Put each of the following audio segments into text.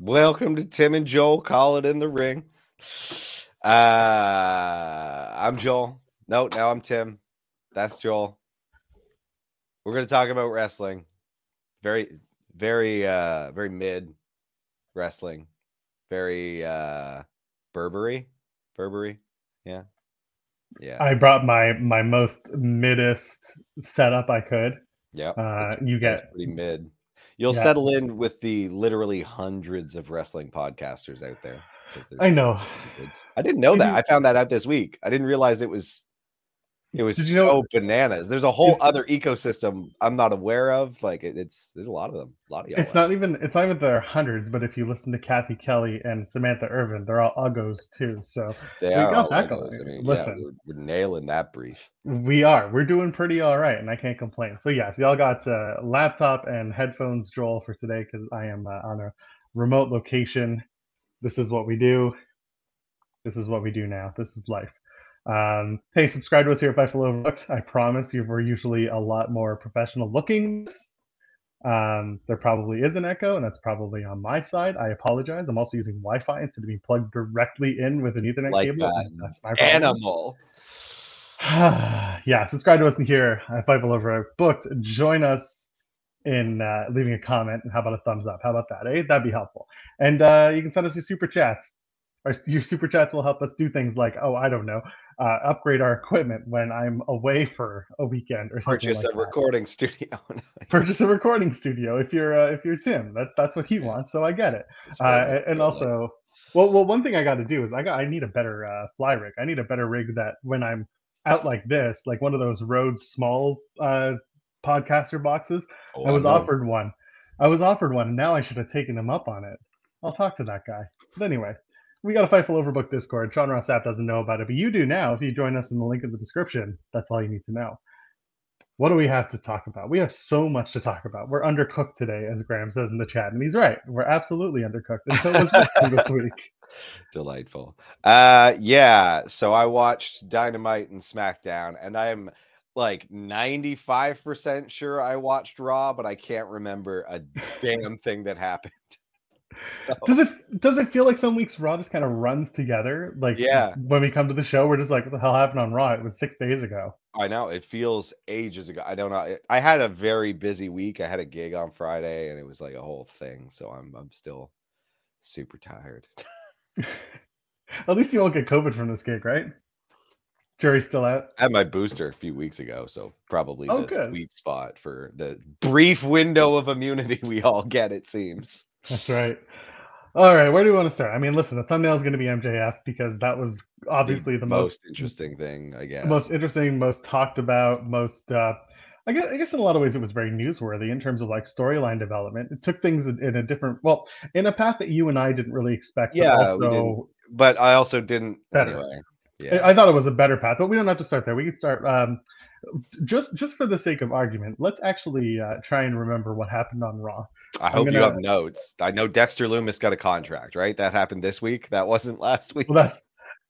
Welcome to Tim and Joel Call It in the Ring. Uh, I'm Joel. No, now I'm Tim. That's Joel. We're going to talk about wrestling. Very, very, uh, very mid wrestling. Very, uh, Burberry. Burberry. Yeah. Yeah. I brought my my most middest setup I could. Yeah. Uh, you get pretty mid. You'll Yeah. settle in with the literally hundreds of wrestling podcasters out there. I know. hundreds. I didn't know that. I found that out this week. I didn't realize it was it was Did you so know- bananas. There's a whole other ecosystem I'm not aware of. Like it, it's there's a lot of them. A lot of y'all. It's out not even it's not even there are hundreds, but if you listen to Cathy Kelly and Samantha Irvin, they're all uggos too. So They we are got that logos. I mean, Listen. yeah, we're, we're nailing that brief. we are. We're doing pretty all right, and I can't complain. So yes, y'all got uh, laptop and headphones, Joel, for today because I am uh, on a remote location. This is what we do. This is what we do now. This is life. Um, hey, subscribe to us here at Buffalo Books. I promise you, we're usually a lot more professional looking. Um, there probably is an echo, and that's probably on my side. I apologize. I'm also using Wi-Fi instead of being plugged directly in with an Ethernet Like cable. that. That's my problem. Animal. yeah, subscribe to us in here at Fightful Overbooked. Join us in uh, leaving a comment. And how about a thumbs up? How about that? Eh? That'd be helpful. And uh, you can send us your super chats. Our, your super chats will help us do things like, oh, I don't know, uh, upgrade our equipment when I'm away for a weekend or something Purchase like a that. recording studio. Purchase a recording studio if you're uh, if you're Tim. That, that's what he wants, so I get it. Uh, and- also, well, well, one thing I got to do is I got I need a better uh, fly rig. I need a better rig that when I'm out like this, like one of those Rhodes small uh, podcaster boxes. Oh, I was offered one. I was offered one, and now I should have taken him up on it. I'll talk to that guy. But anyway, we got a Fightful Overbook Discord. Sean Ross Sapp doesn't know about it, but you do now if you join us in the link in the description. That's all you need to know. What do we have to talk about? We have so much to talk about. We're undercooked today, as Graham says in the chat, and he's right. We're absolutely undercooked. And so was this week. Delightful. Uh yeah, so I watched Dynamite and SmackDown and I'm like 95% sure I watched Raw, but I can't remember a damn thing that happened. So, Does it does it feel like some weeks Raw just kind of runs together? Like Yeah. when we come to the show, we're just like, what the hell happened on Raw? It was six days ago. I know it feels ages ago. I don't know. I had a very busy week. I had a gig on Friday and it was like a whole thing. So I'm I'm still super tired. At least you won't get COVID from this gig, right? Jury's still out. I had my booster a few weeks ago, so probably Oh, the good. sweet spot for the brief window of immunity we all get, it seems. That's right. All right, where do we want to start? I mean, listen, the thumbnail is going to be MJF because that was obviously the, most, interesting thing, I guess. most interesting, most talked about, most. Uh, I guess, I guess in a lot of ways it was very newsworthy in terms of like storyline development. It took things in, in a different, well, in a path that you and I didn't really expect. but Yeah, we also didn't. but I also didn't Better. anyway. I- Yeah. I thought it was a better path, but we don't have to start there. We can start um, just just for the sake of argument. Let's actually uh, try and remember what happened on Raw. I hope you gonna- have notes. I know Dexter Lumis got a contract, right? That happened this week. That wasn't last week. Well, that's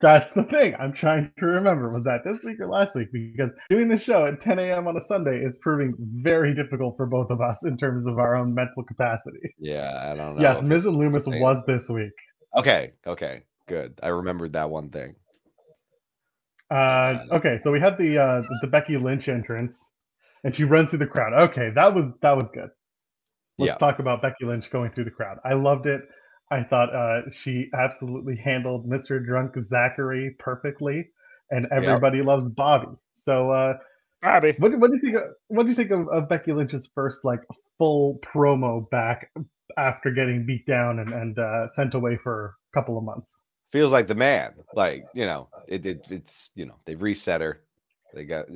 that's the thing. I'm trying to remember. Was that this week or last week? Because doing the show at 10 a.m. on a Sunday is proving very difficult for both of us in terms of our own mental capacity. Yeah, I don't know. yes, and Lumis was this week. Okay, okay, good. I remembered that one thing. Uh, okay, so we had the, uh, the the Becky Lynch entrance, and she runs through the crowd. Okay, that was that was good. Let's Yeah. talk about Becky Lynch going through the crowd. I loved it. I thought uh, she absolutely handled Mr. Drunk Zachary perfectly, and everybody loves Bobby. So, uh, Bobby. what, what do you think? Of, what do you think of, of Becky Lynch's first like full promo back after getting beat down and and uh, sent away for a couple of months? Feels like the man. Like you know, it, it it's you know they've reset her. They got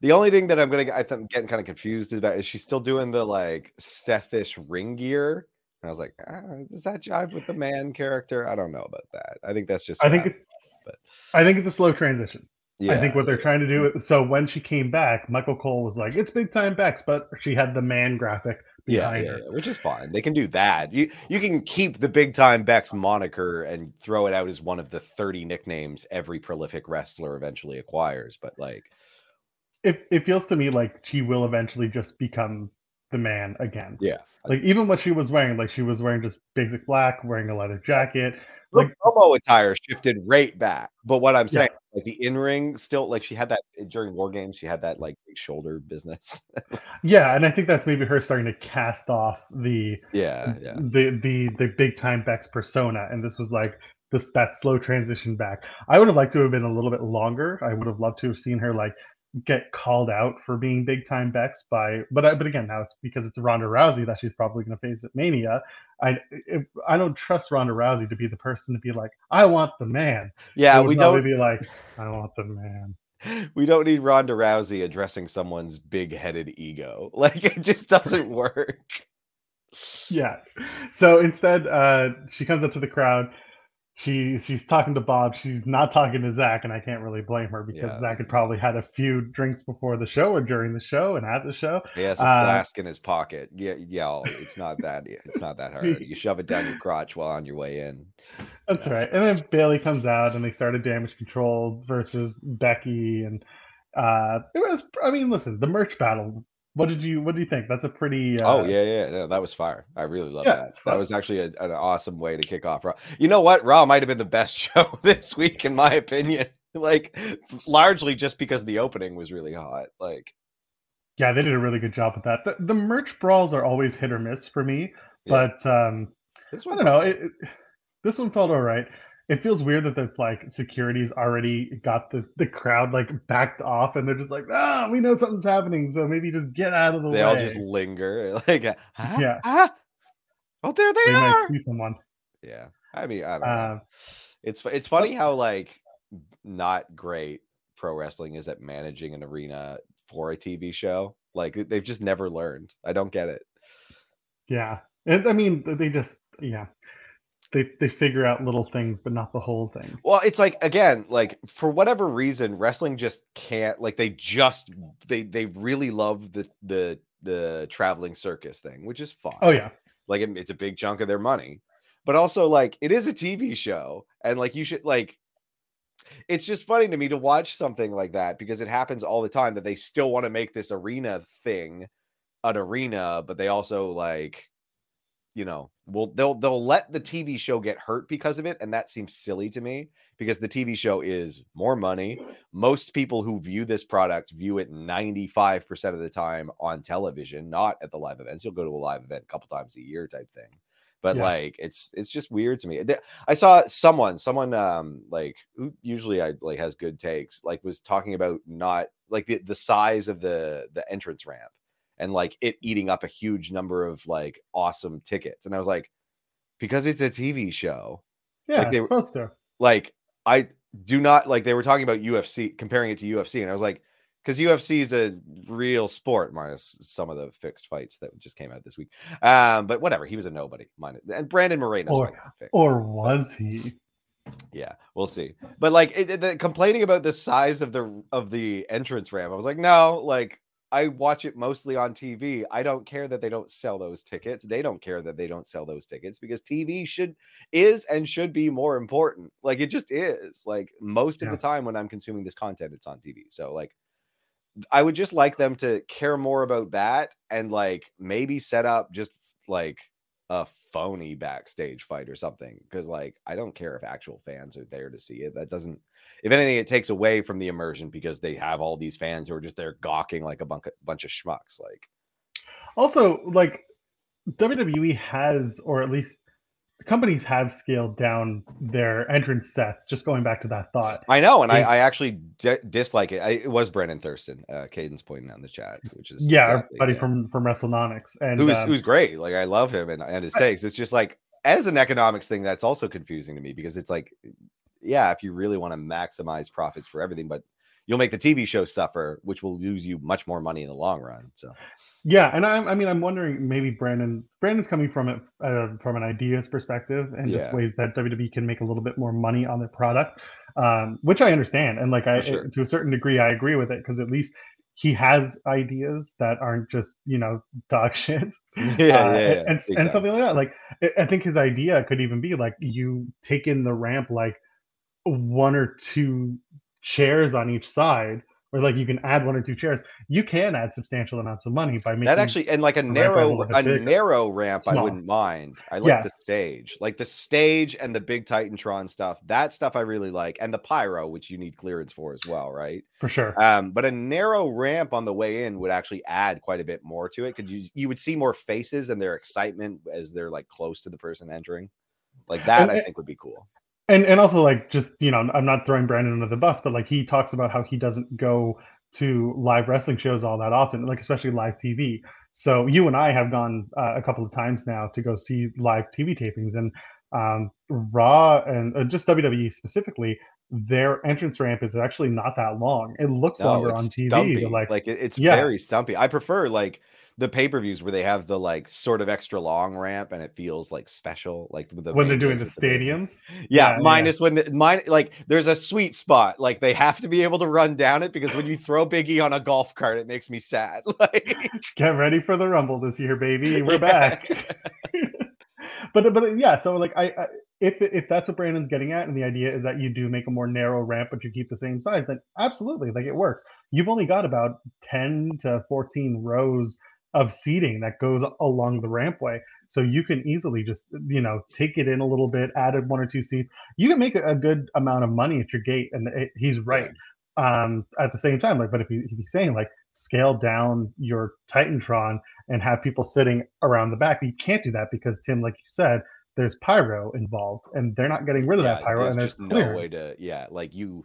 the only thing that I'm gonna I I'm getting kind of confused about is she's still doing the like Sethish ring gear. And I was like, ah, does that jive with the man character? I don't know about that. I think that's just. I think it's. but- I think it's a slow transition. yeah, I think what they're trying to do. So when she came back, Michael Cole was like, "It's big time Bex," but she had the man graphic yeah, yeah, yeah, which is fine. They can do that. You you can keep the big time Bex moniker and throw it out as one of the 30 nicknames every prolific wrestler eventually acquires. But like, It it feels to me like she will eventually just become the man again. Yeah. Like even what she was wearing, like she was wearing just basic black, wearing a leather jacket. Like promo attire shifted right back. But what I'm Yeah. saying, like the in ring still like she had that eh, during war games, she had that like shoulder business. yeah, and I think that's maybe her starting to cast off the yeah, yeah. the the the big time Bex persona, and this was like this that slow transition back. I would have liked to have been a little bit longer. I would have loved to have seen her like get called out for being big time Bex by, but I, but again now it's because it's Ronda Rousey that she's probably going to face at Mania. I if, I don't trust Ronda Rousey to be the person to be like I want the man. Yeah, we don't be like I want the man. we don't need Ronda Rousey addressing someone's big-headed ego. Like it just doesn't work. Yeah. So instead, uh, she comes up to the crowd. She she's talking to Bob. She's not talking to Zach, and I can't really blame her because Yeah. Zach had probably had a few drinks before the show or during the show and at the show. He has a Uh, flask in his pocket. Yeah, y'all. It's not that. It's not that hard. You shove it down your crotch while on your way in. That's Yeah. right. And then Bayley comes out, and they started Damage Control versus Becky, and uh, it was. I mean, listen, the merch battle. What did you What do you think? That's a pretty. Uh, Oh yeah, yeah, yeah, that was fire. I really love Yeah, that. That was actually a, an awesome way to kick off Raw. You know what? Raw might have been the best show this week, in my opinion. Like largely just because the opening was really hot. Like Yeah, they did a really good job with that. The, the merch brawls are always hit or miss for me, Yeah. but um, this one, I don't know. It, it- this one felt all right. It feels weird that the like security's already got the the crowd like backed off, and they're just like, ah, we know something's happening, so maybe just get out of the way they way. all just linger. Like ah, Yeah. ah. Oh, there they they are. see someone. Yeah. I mean, I don't know. Uh, It's it's funny how like not great pro wrestling is at managing an arena for a TV show. Like they've just never learned. I don't get it. yeah, and I mean, they just yeah, they they figure out little things, but not the whole thing. Well, it's like again, like for whatever reason, wrestling just can't like they just they they really love the the the traveling circus thing, which is fun Oh yeah, Like it- it's a big chunk of their money. But also like it is a TV show and like you should like it's just funny to me to watch something like that because it happens all the time that they still want to make this arena thing an arena, but they also like you know, will they'll they'll let the TV show get hurt because of it, and that seems silly to me because the TV show is more money. Most people who view this product view it 95% of the time on television, not at the live events. You'll go to a live event a couple times a year type thing. But Yeah. like it's it's just weird to me. I saw someone, someone um like who usually I like has good takes, like was talking about not like the, the size of the the entrance ramp and like it eating up a huge number of like awesome tickets. And I was like, because it's a TV show, yeah, they were- to. like I do not like they were talking about UFC, comparing it to UFC, and I was like, because UFC is a real sport, minus some of the fixed fights that just came out this week. Um, but whatever, he was a nobody. Minus, and Brandon Moreno, Or- fight got fixed. Or was he? Yeah, we'll see. But like it, it- the, complaining about the size of the of the entrance ramp, I was like, no, like I watch it mostly on TV. I don't care that they don't sell those tickets. They don't care that they don't sell those tickets because TV should is and should be more important. Like it just is. Like most of Yeah. the time when I'm consuming this content, it's on TV. So like I would just like them to care more about that and like maybe set up just like a phony backstage fight or something because like i don't care if actual fans are there to see it that doesn't if anything it takes away from the immersion because they have all these fans who are just there gawking like a bunch of, bunch of schmucks like Also, like WWE has, or at least companies have scaled down their entrance sets. Just going back to that thought. i know and i, I actually di- dislike it I, it was Brandon Thurston uh caden's pointing out in the chat which is Yeah, exactly- buddy yeah. from from WrestleNomics, and who's um, who's great. Like I love him and, and his I- takes. It's just like as an economics thing, that's also confusing to me because it's like, yeah, if you really want to maximize profits for everything, but you'll make the TV show suffer, which will lose you much more money in the long run. So yeah, and I'm, I mean, I'm wondering maybe Brandon Brandon's coming from it uh, from an ideas perspective and just ways that WWE can make a little bit more money on their product, um, which I understand, and like I sure. to a certain degree I agree with it because at least he has ideas that aren't just you know dog shit. yeah, uh, yeah, yeah, and, big and something like that. Like I- I think his idea could even be like you take in the ramp like one or two chairs on each side, or like you can add one or two chairs, you can add substantial amounts of money by making that actually and like a narrow a a, little bit bigger. narrow ramp I wouldn't mind. I like the stage. Like the stage and the big Titantron stuff. That stuff I really like and the pyro which you need clearance for as well, right? for sure. Um but a narrow ramp on the way in would actually add quite a bit more to it cuz you you would see more faces and their excitement as they're like close to the person entering. Like that And- I think would be cool. And and also like just you know i'm not throwing brandon under the bus but like he talks about how he doesn't go to live wrestling shows all that often like especially live tv so you and i have gone uh, a couple of times now to go see live tv tapings and um raw and uh, just wwe specifically their entrance ramp is actually not that long it looks longer on tv stumpy. like, like it's Yeah. very stumpy. I prefer like the pay-per-views where they have the like sort of extra long ramp and it feels like special like the when they're doing the guys with big- stadiums yeah, Yeah, yeah. minus when the mine like there's a sweet spot like they have to be able to run down it because when you throw biggie on a golf cart it makes me sad like get ready for the rumble this year baby we're Yeah. back but but yeah, so like I, I if if that's what Brandon's getting at, and the idea is that you do make a more narrow ramp, but you keep the same size, then absolutely, like it works. You've only got about ten to fourteen rows of seating that goes along the rampway, so you can easily just you know take it in a little bit, added one or two seats. You can make a, a good amount of money at your gate, and it, he's right. Um, at the same time, like, but if, he, if he's saying like scale down your Titantron and have people sitting around the back. You can't do that because Tim, like you said, there's pyro involved, and they're not getting rid of that pyro. there's And there's just no way to yeah like you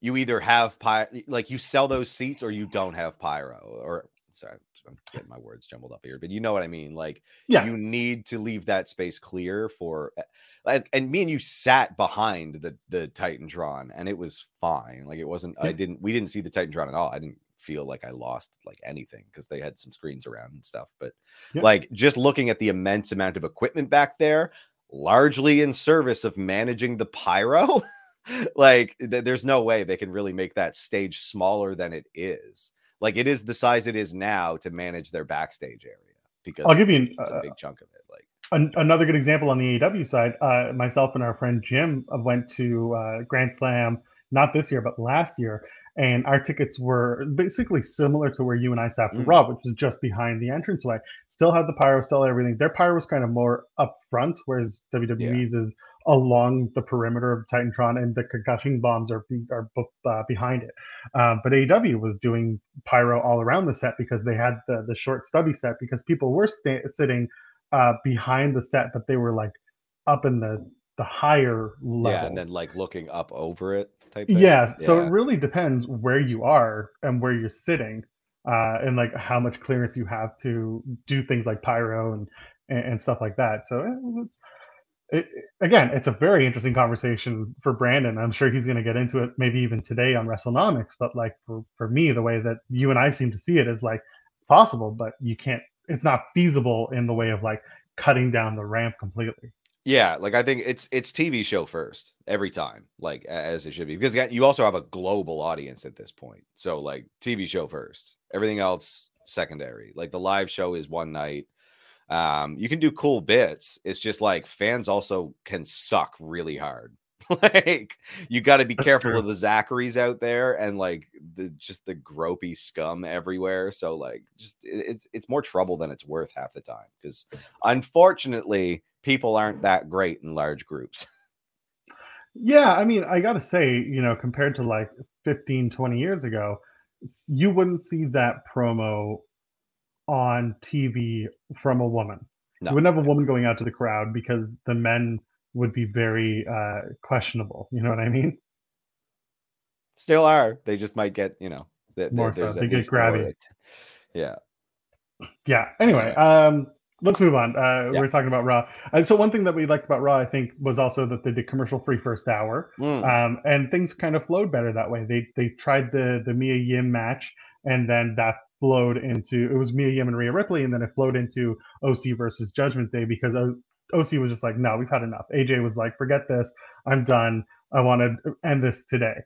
you either have py like you sell those seats or you don't have pyro or sorry i'm getting my words jumbled up here but you know what i mean like Yeah. you need to leave that space clear for eh, and, and me and you sat behind the the titantron and it was fine like it wasn't i didn't we didn't see the titantron at all i didn't feel like i lost like anything because they had some screens around and stuff but Yeah. like just looking at the immense amount of equipment back there largely in service of managing the pyro like th- there's no way they can really make that stage smaller than it is like it is the size it is now to manage their backstage area because I'll give you an, it's a uh, big chunk of it like an, another good example on the AW side. Uh, myself and our friend Jim uh, went to uh, Grand Slam not this year but last year, and our tickets were basically similar to where you and I sat for Mm. Raw, which was just behind the entranceway. Still had the pyro, still everything. Their pyro was kind of more up front, whereas WWE's is along the perimeter of Titantron, and the concussion bombs are be, are both uh, behind it. Um, but AEW was doing pyro all around the set because they had the the short stubby set because people were sta- sitting uh, behind the set, but they were like up in the the higher level. yeah and then like looking up over it type thing. Yeah, so Yeah. it really depends where you are and where you're sitting, uh, and like how much clearance you have to do things like pyro and and, stuff like that. So it's it, again, it's a very interesting conversation for Brandon. I'm sure he's going to get into it maybe even today on WrestleNomics. But like for for me, the way that you and I seem to see it is like possible, but you can't. It's not feasible in the way of like cutting down the ramp completely. Yeah, like I think it's it's TV show first every time, like as it should be, because you also have a global audience at this point. So like TV show first, everything else secondary. Like the live show is one night. Um, you can do cool bits. It's just like fans also can suck really hard. like you got to be That's careful true. of the Zacharies out there and like the just the gropey scum everywhere. So like just it- it's it's more trouble than it's worth half the time because unfortunately people aren't that great in large groups. Yeah, I mean, I got to say, you know, compared to like 15, 20 years ago, you wouldn't see that promo on TV from a woman. No. You wouldn't have a woman going out to the crowd because the men would be very uh, questionable. You know what I mean? Still are. They just might get, you know, th- th- More so. They get grabby. Yeah. Yeah. Anyway, um, let's move on. Uh, Yeah. We're talking about Raw. Uh, so one thing that we liked about Raw, I think, was also that they did commercial-free first hour. Mm. um, and things kind of flowed better that way. They they tried the the Mia Yim match, and then that flowed into it was Mia Yim and Rhea Ripley, and then it flowed into OC versus Judgment Day because OC was just like, no, we've had enough. AJ was like, forget this, I'm done. I want to end this today.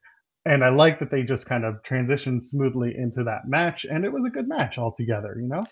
And I like that they just kind of transitioned smoothly into that match, and it was a good match altogether. You know?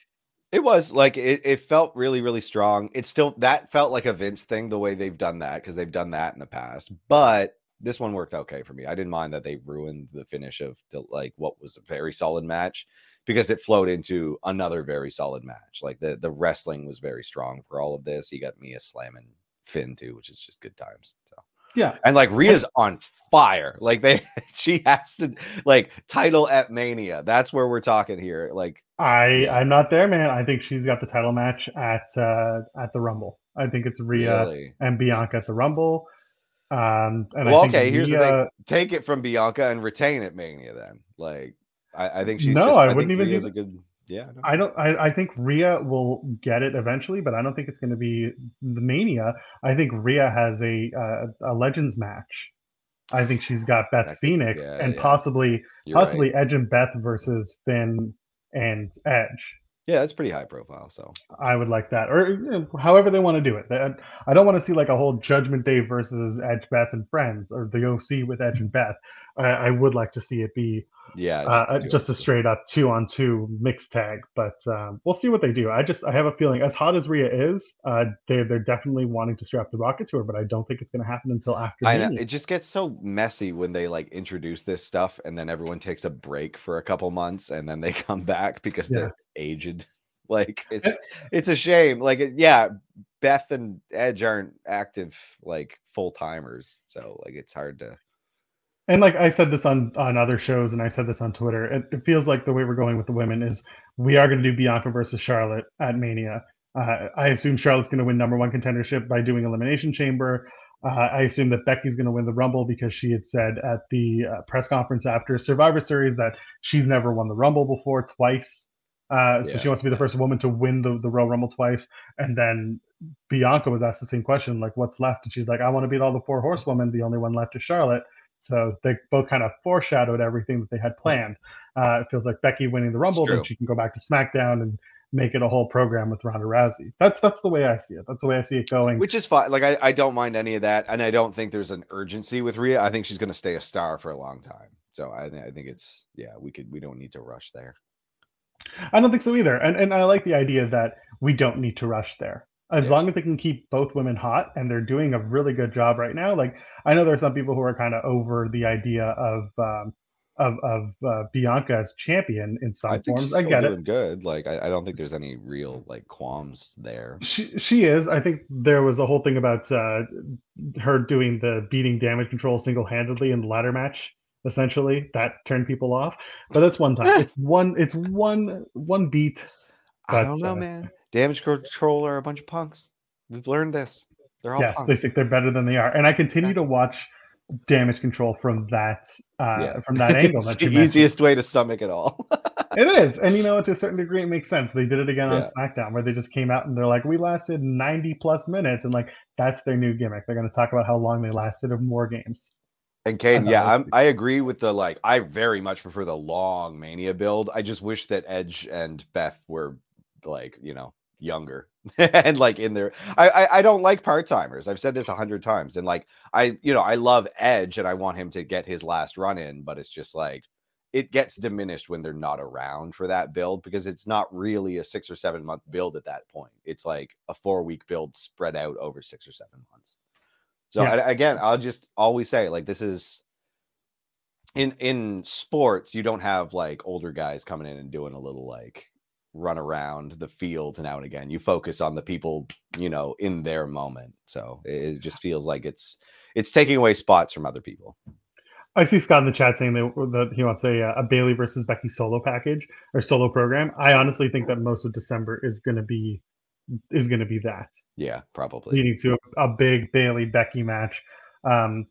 It was like it, it felt really, really strong. It still that felt like a Vince thing the way they've done that because they've done that in the past. But this one worked okay for me. I didn't mind that they ruined the finish of the, like what was a very solid match because it flowed into another very solid match. Like the the wrestling was very strong for all of this. You got Mia slamming Finn too, which is just good times. So Yeah. and like Rhea's on fire. Like they, she has to like title at Mania. That's where we're talking here. Like I. I'm not there, man. I think she's got the title match at uh at the Rumble. I think it's Rhea Ripley, and Bianca at the Rumble. Um, and Well, I think okay, here's the thing. Take it from Bianca and retain it Mania. Then, like, I, I think she's. No, just, I think wouldn't even Rhea's a good. Yeah, no. I don't. I, I think Rhea will get it eventually, but I don't think it's going to be the Mania. I think Rhea has a uh, a Legends match. I think she's got Beth could- Phoenix yeah, and yeah. possibly You're right. possibly Edge and Beth versus Finn and Edge. Yeah, that's pretty high profile. So I would like that, or you know, however they want to do it. I don't want to see like a whole Judgment Day versus Edge, Beth, and Friends, or the OC with Edge and Beth. I, I would like to see it be yeah, uh, just a straight up two on two mixed tag. But um, we'll see what they do. I just I have a feeling, as hot as Rhea is, uh, they're they're definitely wanting to strap the rocket to her, but I don't think it's going to happen until after. I know it just gets so messy when they like introduce this stuff and then everyone takes a break for a couple months and then they come back because Yeah. they're aged. Like it's it's a shame. Like yeah, Beth and Edge aren't active like full timers, so like it's hard to. And like I said this on on other shows, and I said this on Twitter. It, it feels like the way we're going with the women is we are going to do Bianca versus Charlotte at Mania. Uh, I assume Charlotte's going to win number one contendership by doing Elimination Chamber. Uh, I assume that Becky's going to win the Rumble because she had said at the uh, press conference after Survivor Series that she's never won the Rumble before twice. Uh, so Yeah. she wants to be the first woman to win the, the Royal Rumble twice. And then Bianca was asked the same question, like, what's left? And she's like, I want to beat all the four horsewomen. The only one left is Charlotte. So they both kind of foreshadowed everything that they had planned. Uh, it feels like Becky winning the Rumble, then she can go back to SmackDown and make it a whole program with Ronda Rousey. That's that's the way I see it. That's the way I see it going. Which is fine. Like I, I don't mind any of that, and I don't think there's an urgency with Rhea. I think she's going to stay a star for a long time. So I, I think it's yeah, we could we don't need to rush there. I don't think so either. And and I like the idea that we don't need to rush there. As Yeah. long as they can keep both women hot, and they're doing a really good job right now. Like I know there are some people who are kind of over the idea of um, of of uh, Bianca as champion in some I forms. I get it. good. Like I, I don't think there's any real like qualms there. She she is. I think there was a whole thing about uh, her doing the beating damage control single handedly in the ladder match. Essentially, that turned people off. But that's one time. it's one. It's one one beat. I don't know, uh, man. Damage control are a bunch of punks. We've learned this. They're all yes, they punks. think they're better than they are, and I continue to watch damage control from that uh, Yeah. from that angle. it's that the mentioned. easiest way to stomach it all. It is, and you know, to a certain degree, it makes sense. They did it again Yeah. on SmackDown, where they just came out and they're like, "We lasted 90 plus minutes," and like that's their new gimmick. They're going to talk about how long they lasted of more games. And Kane, yeah, I'm, I agree with the like. I very much prefer the long Mania build. I just wish that Edge and Beth were like you know younger and like in there. I I, I don't like part timers. I've said this a hundred times, and like I you know I love Edge and I want him to get his last run in, but it's just like it gets diminished when they're not around for that build because it's not really a six or seven month build at that point. It's like a four week build spread out over six or seven months. So Yeah. I, again, I'll just always say like this is in in sports, you don't have like older guys coming in and doing a little like run around the field now and again. You focus on the people, you know, in their moment. So it, just feels like it's it's taking away spots from other people. I see Scott in the chat saying that, that he wants a, uh, a Bayley versus Becky solo package or solo program. I honestly think that most of December is going to be is going to be that Yeah, probably. leading to a, a big Bayley Becky match. Um,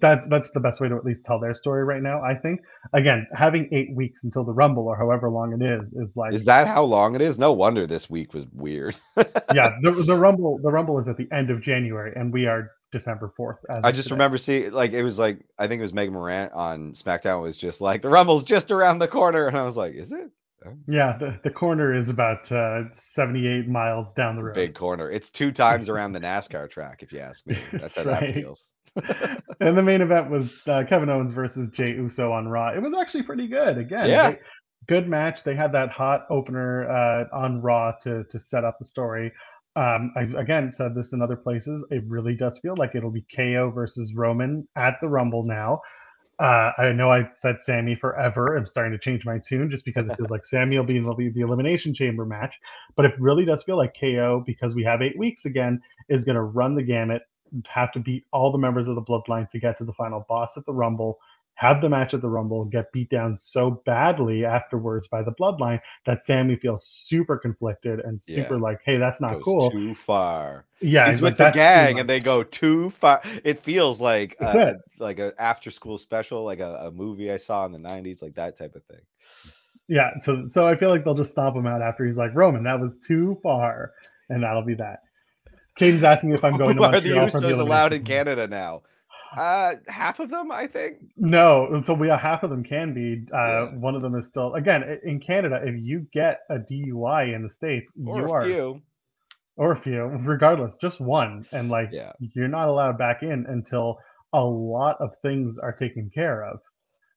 that that's the best way to at least tell their story right now. I think. Again, having eight weeks until the Rumble or however long it is is like Is that how long it is? No wonder this week was weird. yeah. The, the Rumble the Rumble is at the end of January and we are December fourth. I just remember seeing like it was like I think it was Meg Morant on SmackDown was just like the Rumble's just around the corner, and I was like, is it? Yeah, the, the corner is about uh, 78 miles down the road. Big corner. It's two times around the NASCAR track, if you ask me. That's how Right. that feels. and the main event was uh, Kevin Owens versus Jay Uso on Raw. It was actually pretty good. Again, Yeah. they- good match. They had that hot opener uh, on Raw to to set up the story. Um, I again said this in other places. It really does feel like it'll be KO versus Roman at the Rumble now. Uh, I know I said Sammy forever. I'm starting to change my tune just because it feels like Sammy will be in the, the Elimination Chamber match. But it really does feel like KO, because we have eight weeks again, is going to run the gamut, have to beat all the members of the Bloodline to get to the final boss at the Rumble, have the match at the Rumble, get beat down so badly afterwards by the Bloodline that Sammy feels super conflicted and super Yeah. like, hey, that's not Goes cool. too far. yeah, He's like, with the gang and they go too far. It feels like uh, like an after school special, like a, a movie I saw in the '90s, like that type of thing. Yeah, so so I feel like they'll just stop him out after he's like, Roman, that was too far, and that'll be that. Caden's asking if I'm going to Are the Montreal for the Usos allowed in. Canada now? Uh, half of them, I think. No, so we are half of them can be. Uh, Yeah. One of them is still again in Canada. If you get a DUI in the states, Or you a are few. or a few, regardless, just one, and like Yeah. you're not allowed back in until a lot of things are taken care of.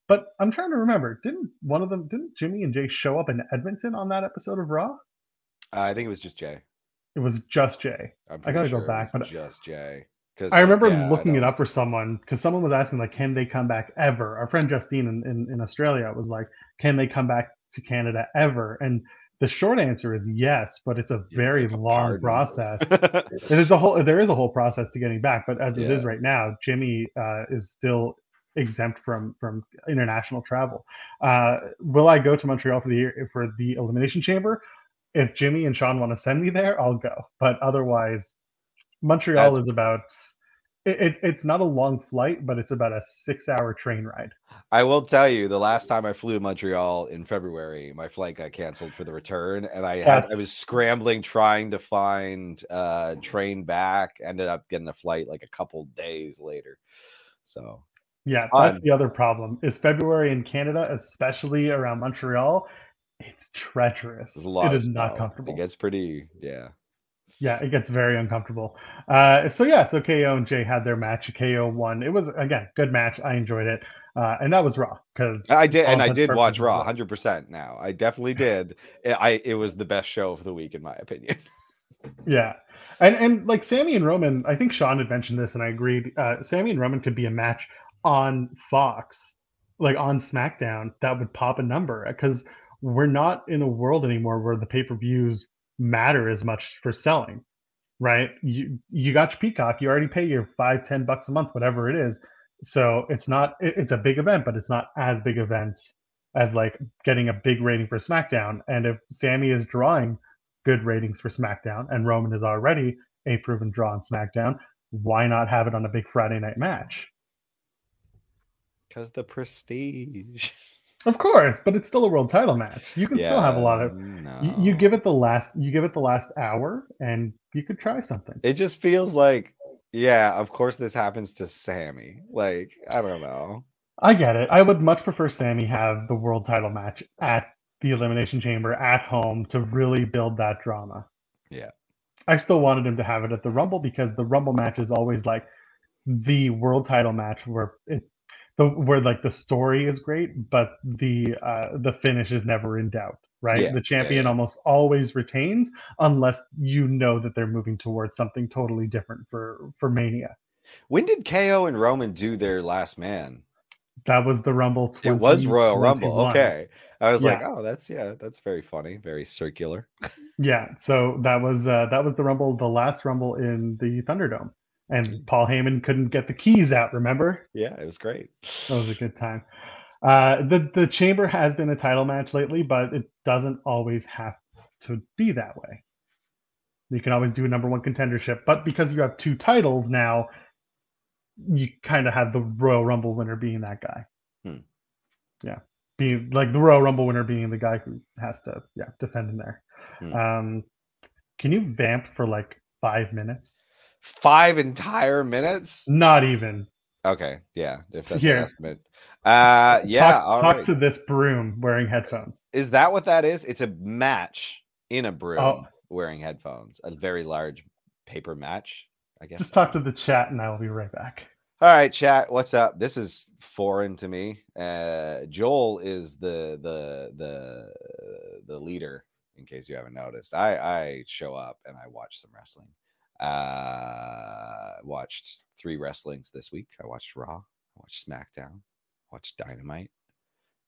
But I'm trying to remember. Didn't one of them? Didn't Jimmy and Jay show up in Edmonton on that episode of Raw? Uh, I think it was just Jay. It was just Jay. I'm I gotta go sure it back, was but- just Jay. Because I remember looking it up for someone because someone was asking like, can they come back ever? Our friend Justine in, in, in Australia was like, can they come back to Canada ever? And the short answer is yes, but it's a very long process. It is a whole. There is a whole process to getting back, but as it is right now, Jimmy uh, is still exempt from from international travel. Uh, will I go to Montreal for the year- for the Elimination Chamber? If Jimmy and Sean want to send me there, I'll go. But otherwise, Montreal That's- is about. It, it, it's not a long flight, but it's about a six-hour train ride. I will tell you, the last time I flew to Montreal in February, my flight got canceled for the return, and I had I was scrambling trying to find a train back. Ended up getting a flight like a couple days later. So Yeah, that's the other problem. Is February in Canada, especially around Montreal, it's treacherous. there's a lot. It is not comfortable. It gets pretty, yeah. Yeah, it gets very uncomfortable. Uh, so yeah, so KO and Jay had their match. KO won. It was again good match. I enjoyed it, uh, and that was Raw because I did, and I did watch Raw Raw. 100 percent. Now I definitely did. I I- it was the best show of the week in my opinion. yeah, and and like Sammy and Roman, I think Sean had mentioned this, and I agreed. Uh, Sammy and Roman could be a match on Fox, like on SmackDown, that would pop a number because we're not in a world anymore where the pay per views matter as much for selling. Right, you you got your Peacock. You already pay your five, ten bucks a month, whatever it is. So it's not. it- It's a big event, but it's not as big event as like getting a big rating for SmackDown. And if Sammy is drawing good ratings for SmackDown and Roman is already a proven draw on SmackDown, why not have it on a big Friday night match? Because the prestige. Of course, but it's still a world title match. You can still have a lot of. You, you give it the last. You give it the last hour, and you could try something. It just feels like, yeah, of course this happens to Sammy. Like, I don't know. I get it. I would much prefer Sammy have the world title match at the Elimination Chamber at home to really build that drama. Yeah. I still wanted him to have it at the Rumble because the Rumble match is always like the world title match where it the where like the story is great, but the uh the finish is never in doubt, right? Yeah, the champion yeah. almost always retains unless you know that they're moving towards something totally different for for Mania. When did KO and Roman do their last man? That was the Rumble. It was Royal Rumble. Okay. I was like, oh, that's yeah, that's very funny, very circular. Yeah, so that was uh, that was the Rumble, the last Rumble in the Thunderdome, and Paul Heyman couldn't get the keys out. Remember? Yeah, it was great. That was a good time. Uh, the the Chamber has been a title match lately, but it doesn't always have to be that way. You can always do a number one contendership, but because you have two titles now, you kind of have the Royal Rumble winner being that guy. Hmm. Yeah, being like the Royal Rumble winner being the guy who has to yeah defend in there. Hmm. Um, can you vamp for like five minutes? Five entire minutes. Not even. Okay, yeah, if that's an estimate. Uh, yeah, talk, talk right. to this broom wearing headphones. Is that what that is? It's a match in a broom Oh. wearing headphones. A very large paper match. I guess. Just talk to the chat, and I will be right back. All right, chat. What's up? This is foreign to me. Uh, Joel is the the the the leader in case you haven't noticed. I I show up and I watch some wrestling. Uh watched three wrestlings this week. I watched Raw, I watched SmackDown, watched Dynamite.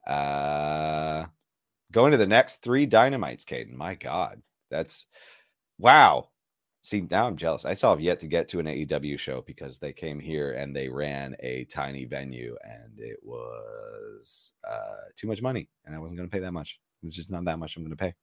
Uh going to the next three dynamites, Caden. My God. That's wow. See, now I'm jealous. I still have yet to get to an AEW show because they came here and they ran a tiny venue and it was uh, too much money. And I wasn't going to pay that much. It's just not that much I'm going to pay.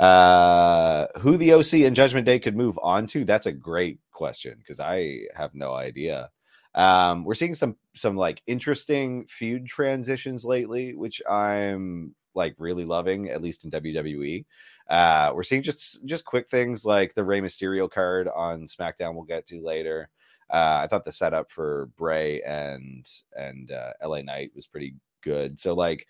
Uh, who the OC and Judgment Day could move on to? That's a great question because I have no idea. Um, we're seeing some some like interesting feud transitions lately, which I'm like really loving, at least in WWE. Uh, we're seeing just just quick things like the Rey Mysterio card on SmackDown. We'll get to later. Uh, I thought the setup for Bray and and uh, LA Knight was pretty good. So like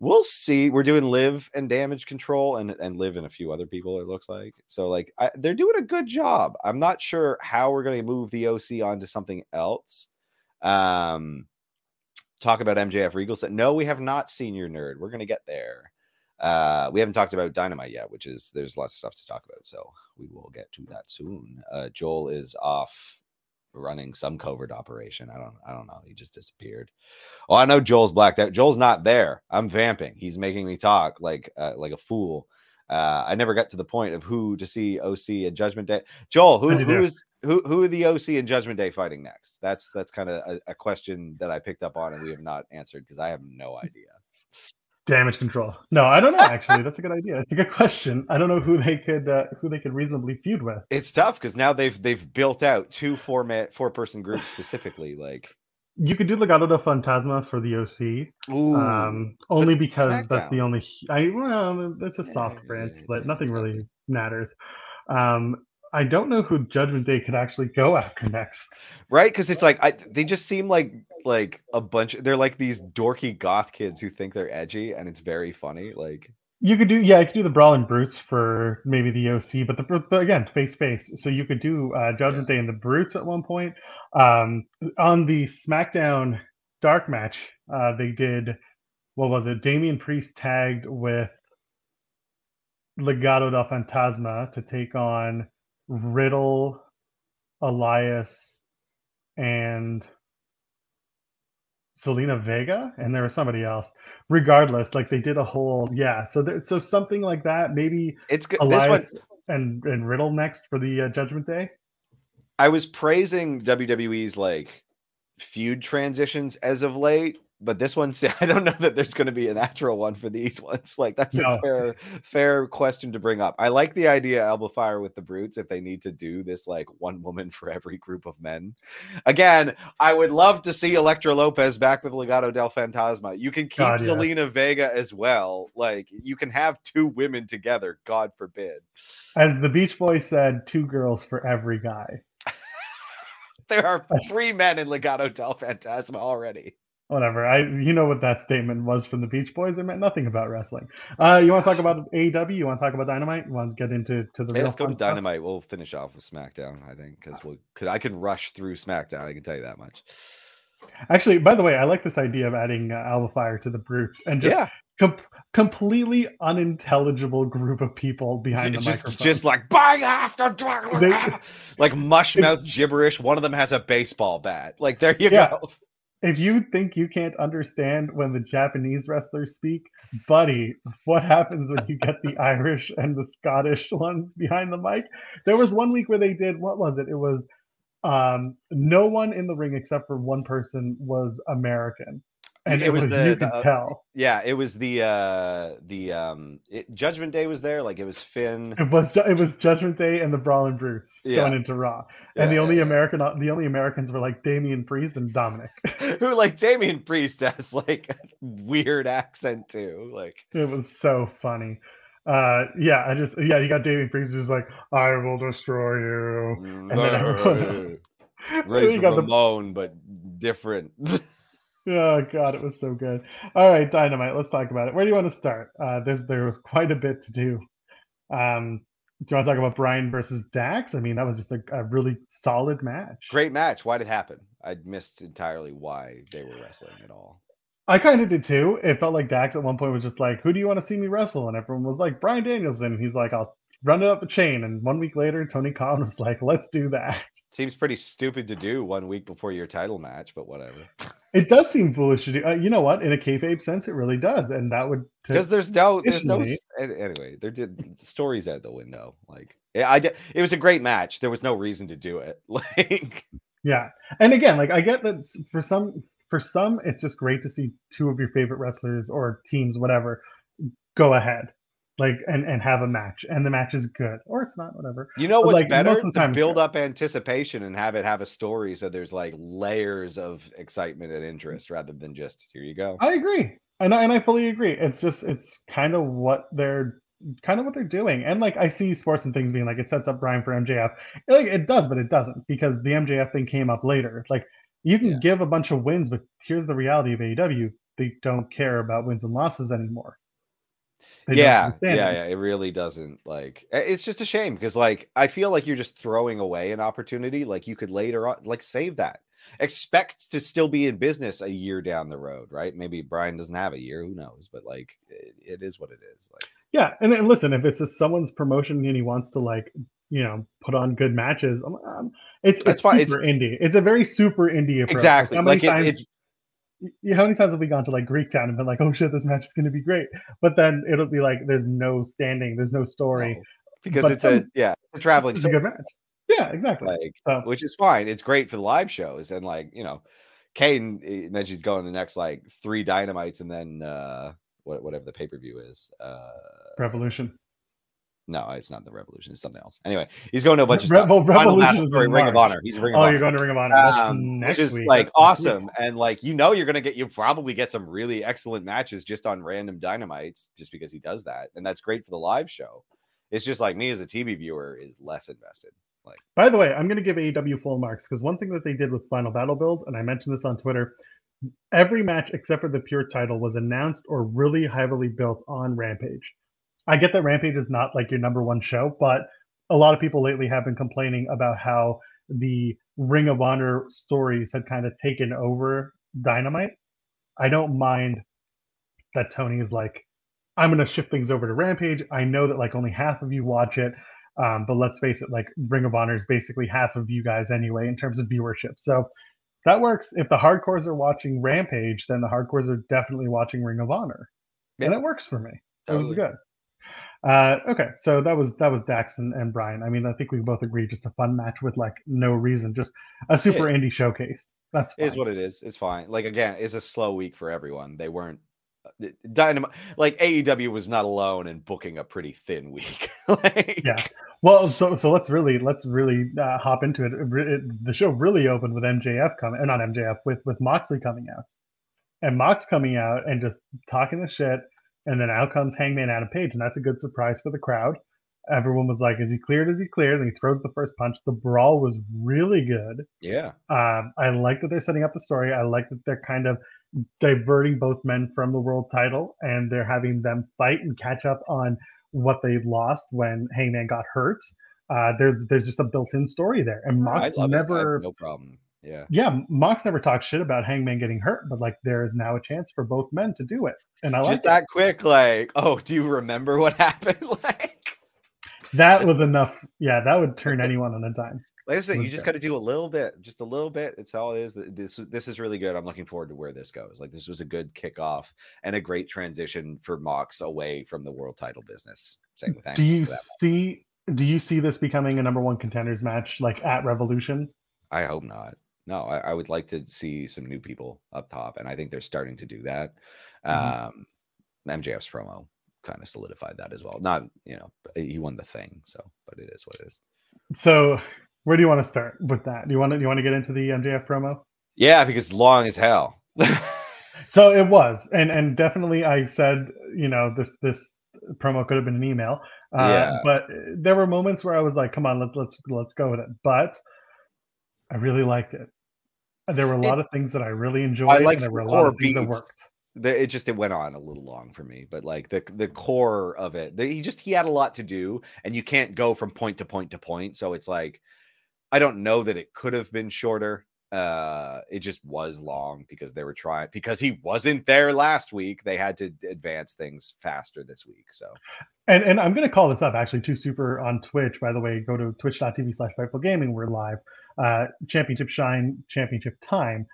we'll see. We're doing Liv and damage control and and Liv in a few other people. It looks like so like I, they're doing a good job. I'm not sure how we're going to move the OC onto something else. Um, talk about MJF Regal said no, we have not seen your nerd. We're going to get there. Uh, we haven't talked about Dynamite yet, which is there's lots of stuff to talk about. So we will get to that soon. Uh, Joel is off running some covert operation. I don't I don't know. He just disappeared. Oh, I know Joel's blacked out. Joel's not there. I'm vamping. He's making me talk like uh, like a fool. Uh, I never got to the point of who to see OC and Judgment Day. Joel, who who is who who are the OC and Judgment Day fighting next? That's that's kind of a, a question that I picked up on and we have not answered because I have no idea. Damage control. No, I don't know. Actually, that's a good idea. It's a good question. I don't know who they could uh, who they could reasonably feud with. It's tough because now they've they've built out two format four person groups specifically. Like you could do Legado del Fantasma for the OC, Ooh, um, only because SmackDown. that's the only. I well, it's a soft Yeah, brand yeah, split. yeah, Nothing really matters. Um, I don't know who Judgment Day could actually go after next. right because it's like I they just seem like like a bunch. They're like these dorky goth kids who think they're edgy, and it's very funny. Like You could do yeah, you could do the Brawling Brutes for maybe the OC, but the but again face face. So you could do uh, Judgment Day and the Brutes at one point. Um, on the SmackDown Dark match, uh, they did what was it? Damian Priest tagged with Legado del Fantasma to take on Riddle, Elias, and Zelina Vega, and there was somebody else. Regardless, like they did a whole yeah. So there, so something like that. Maybe it's good. This one Elias and and Riddle next for the uh, Judgment Day. I was praising WWE's like feud transitions as of late, but this one I don't know that there's going to be a natural one for these ones. Like that's No. a fair fair question to bring up. I like the idea Alba Fyre with the Brutes if they need to do this like one woman for every group of men. Again, I would love to see Elektra Lopez back with Legado del Fantasma. You can keep God, yeah. Zelina Vega as well. Like you can have two women together, God forbid. As the Beach Boys said, two girls for every guy. There are three men in Legado del Fantasma already. Whatever. I you know what that statement was from the Beach Boys. It meant nothing about wrestling. Uh, you want to talk about AEW? You want to talk about Dynamite? You want to get into to the Hey, real let's go to fun stuff? Dynamite. We'll finish off with SmackDown, I think, because we'll, I can rush through SmackDown. I can tell you that much. Actually, by the way, I like this idea of adding uh, Alba Fyre to the Brutes and just yeah, com- completely unintelligible group of people behind the just microphone. just like bang after They- like mush mouth gibberish. One of them has a baseball bat. Like there you Yeah. go. If you think you can't understand when the Japanese wrestlers speak, buddy, what happens when you get the Irish and the Scottish ones behind the mic? There was one week where they did what was it? It was um no one in the ring except for one person was American. And It was was, the- you the, could uh, tell. Yeah, it was the uh the um it, Judgment Day was there. Like it was Finn. It was it was Judgment Day and the Brawling Brutes Yeah. going into Raw. Yeah, and the only yeah. American the only Americans were like Damian Priest and Dominic. who like Damian Priest has like a weird accent too. Like It was so funny. Uh, yeah, I just yeah, you got Damian Priest just like I will destroy you. And then you got the but different. oh god, it was so good. All right, Dynamite. Let's talk about it. Where do you want to start? Uh, there's there was quite a bit to do. Um, do you want to talk about Bryan versus Dax? I mean, that was just a, a really solid match. Great match. Why did it happen? I missed entirely why they were wrestling at all. I kind of did too. It felt like Dax at one point was just like, "Who do you want to see me wrestle?" And everyone was like, "Bryan Danielson." And he's like, "I'll run it up the chain." And one week later, Tony Khan was like, "Let's do that." Seems pretty stupid to do one week before your title match, but whatever. It does seem foolish to do. Uh, you know what? In a kayfabe sense, it really does, and that would because there's no, there's no. Anyway, there did stories out the window. Like, I, did. it was a great match. There was no reason to do it. Like, yeah, and again, like I get that for some for some, it's just great to see two of your favorite wrestlers or teams, whatever, go ahead, like and and have a match, and the match is good or it's not, whatever. You know what's like, better? To build up anticipation and have it have a story, so there's like layers of excitement and interest rather than just here you go. I agree, and I, and I fully agree. It's just it's kind of what they're kind of what they're doing. And like I see sports and things being like it sets up Bryan for MJF. Like it does, but it doesn't because the MJF thing came up later. Like you can yeah. give a bunch of wins, but here's the reality of AEW: they don't care about wins and losses anymore. Yeah, yeah, yeah. It really doesn't. Like, it's just a shame because, like, I feel like you're just throwing away an opportunity. Like, you could later on, like, save that. Expect to still be in business a year down the road, right? Maybe Bryan doesn't have a year. Who knows? But like, it, it is what it is. Like, yeah, and, and listen, if it's just someone's promotion and he wants to like you know put on good matches. Um, it's it's super it's, indie. It's a very super indie approach. Exactly. Like, like it, it's how many times have we gone to like Greek town and been like, oh shit, this match is going to be great, but then it'll be like, there's no standing, there's no story, no, because but it's a yeah, a traveling. It's a good match. Yeah, exactly. Like, so. which is fine. It's great for the live shows and like you know, Kane then she's going the next like three dynamites and then uh whatever the pay per view is. Uh Revolution. No, it's not the Revolution. It's something else. Anyway, he's going to a bunch of Re- stuff. Well, Revolution is Ring of Honor. He's Ring of oh, Honor. you're going to Ring of Honor, um, which is week. like That's awesome. And like you know, you're going to get you probably get some really excellent matches just on random dynamites, just because he does that, and that's great for the live show. It's just like me as a TV viewer is less invested. Like, by the way, I'm going to give AEW full marks because one thing that they did with Final Battle Build, and I mentioned this on Twitter, every match except for the pure title was announced or really heavily built on Rampage. I get that Rampage is not like your number one show, but a lot of people lately have been complaining about how the Ring of Honor stories had kind of taken over Dynamite. I don't mind that Tony is like, I'm going to shift things over to Rampage. I know that like only half of you watch it, um, but let's face it, like Ring of Honor is basically half of you guys anyway in terms of viewership. So that works. If the hardcores are watching Rampage, then the hardcores are definitely watching Ring of Honor, yeah. and it works for me. Totally. It was good. Uh, okay, so that was that was Dax and, and Bryan. I mean, I think we both agree, just a fun match with like no reason, just a super yeah. indie showcase. That's fine. is what it is. It's fine. Like again, it's a slow week for everyone. They weren't uh, dynamite like AEW was not alone in booking a pretty thin week. like, yeah. Well, so so let's really let's really uh, hop into it. It, it. The show really opened with MJF coming, not MJF, with with Moxley coming out, and Mox coming out and just talking the shit and then out comes Hangman Adam Page, and that's a good surprise for the crowd. Everyone was like, "Is he cleared? Is he cleared?" And he throws the first punch. The brawl was really good. Yeah, um, I like that they're setting up the story. I like that they're kind of diverting both men from the world title, and they're having them fight and catch up on what they lost when Hangman got hurt. Uh, there's there's just a built-in story there, and Mox never no problem. Yeah, yeah, Mox never talks shit about Hangman getting hurt, but like there is now a chance for both men to do it and I just like that it. quick. Like, oh, do you remember what happened? like that was enough. Yeah, that would turn anyone on a dime. Like I said, you just got to do a little bit, just a little bit. It's all it is. This this is really good. I'm looking forward to where this goes. Like this was a good kickoff and a great transition for Mox away from the world title business. Same with. Do you see? Do you see this becoming a number one contenders match like at Revolution? I hope not. No, I, I would like to see some new people up top, and I think they're starting to do that. Mm-hmm. Um, MJF's promo kind of solidified that as well. Not, you know, he won the thing, so but it is what it is. So, where do you want to start with that? Do you want to do you want to get into the MJF promo? Yeah, because long as hell. so it was, and and definitely I said, you know, this this promo could have been an email. Uh, yeah. But there were moments where I was like, come on, let's let's let's go with it. But I really liked it. There were a lot it, of things that I really enjoyed. I liked there were a lot of things beats. that worked the, it just it went on a little long for me but like the the core of it the, he just he had a lot to do and you can't go from point to point to point so it's like i don't know that it could have been shorter Uh, it just was long because they were trying because he wasn't there last week. They had to advance things faster this week. So, and and I'm gonna call this up actually too. Super on Twitch, by the way. Go to twitch.tv slash Gaming. We're live. Uh, championship shine, championship time,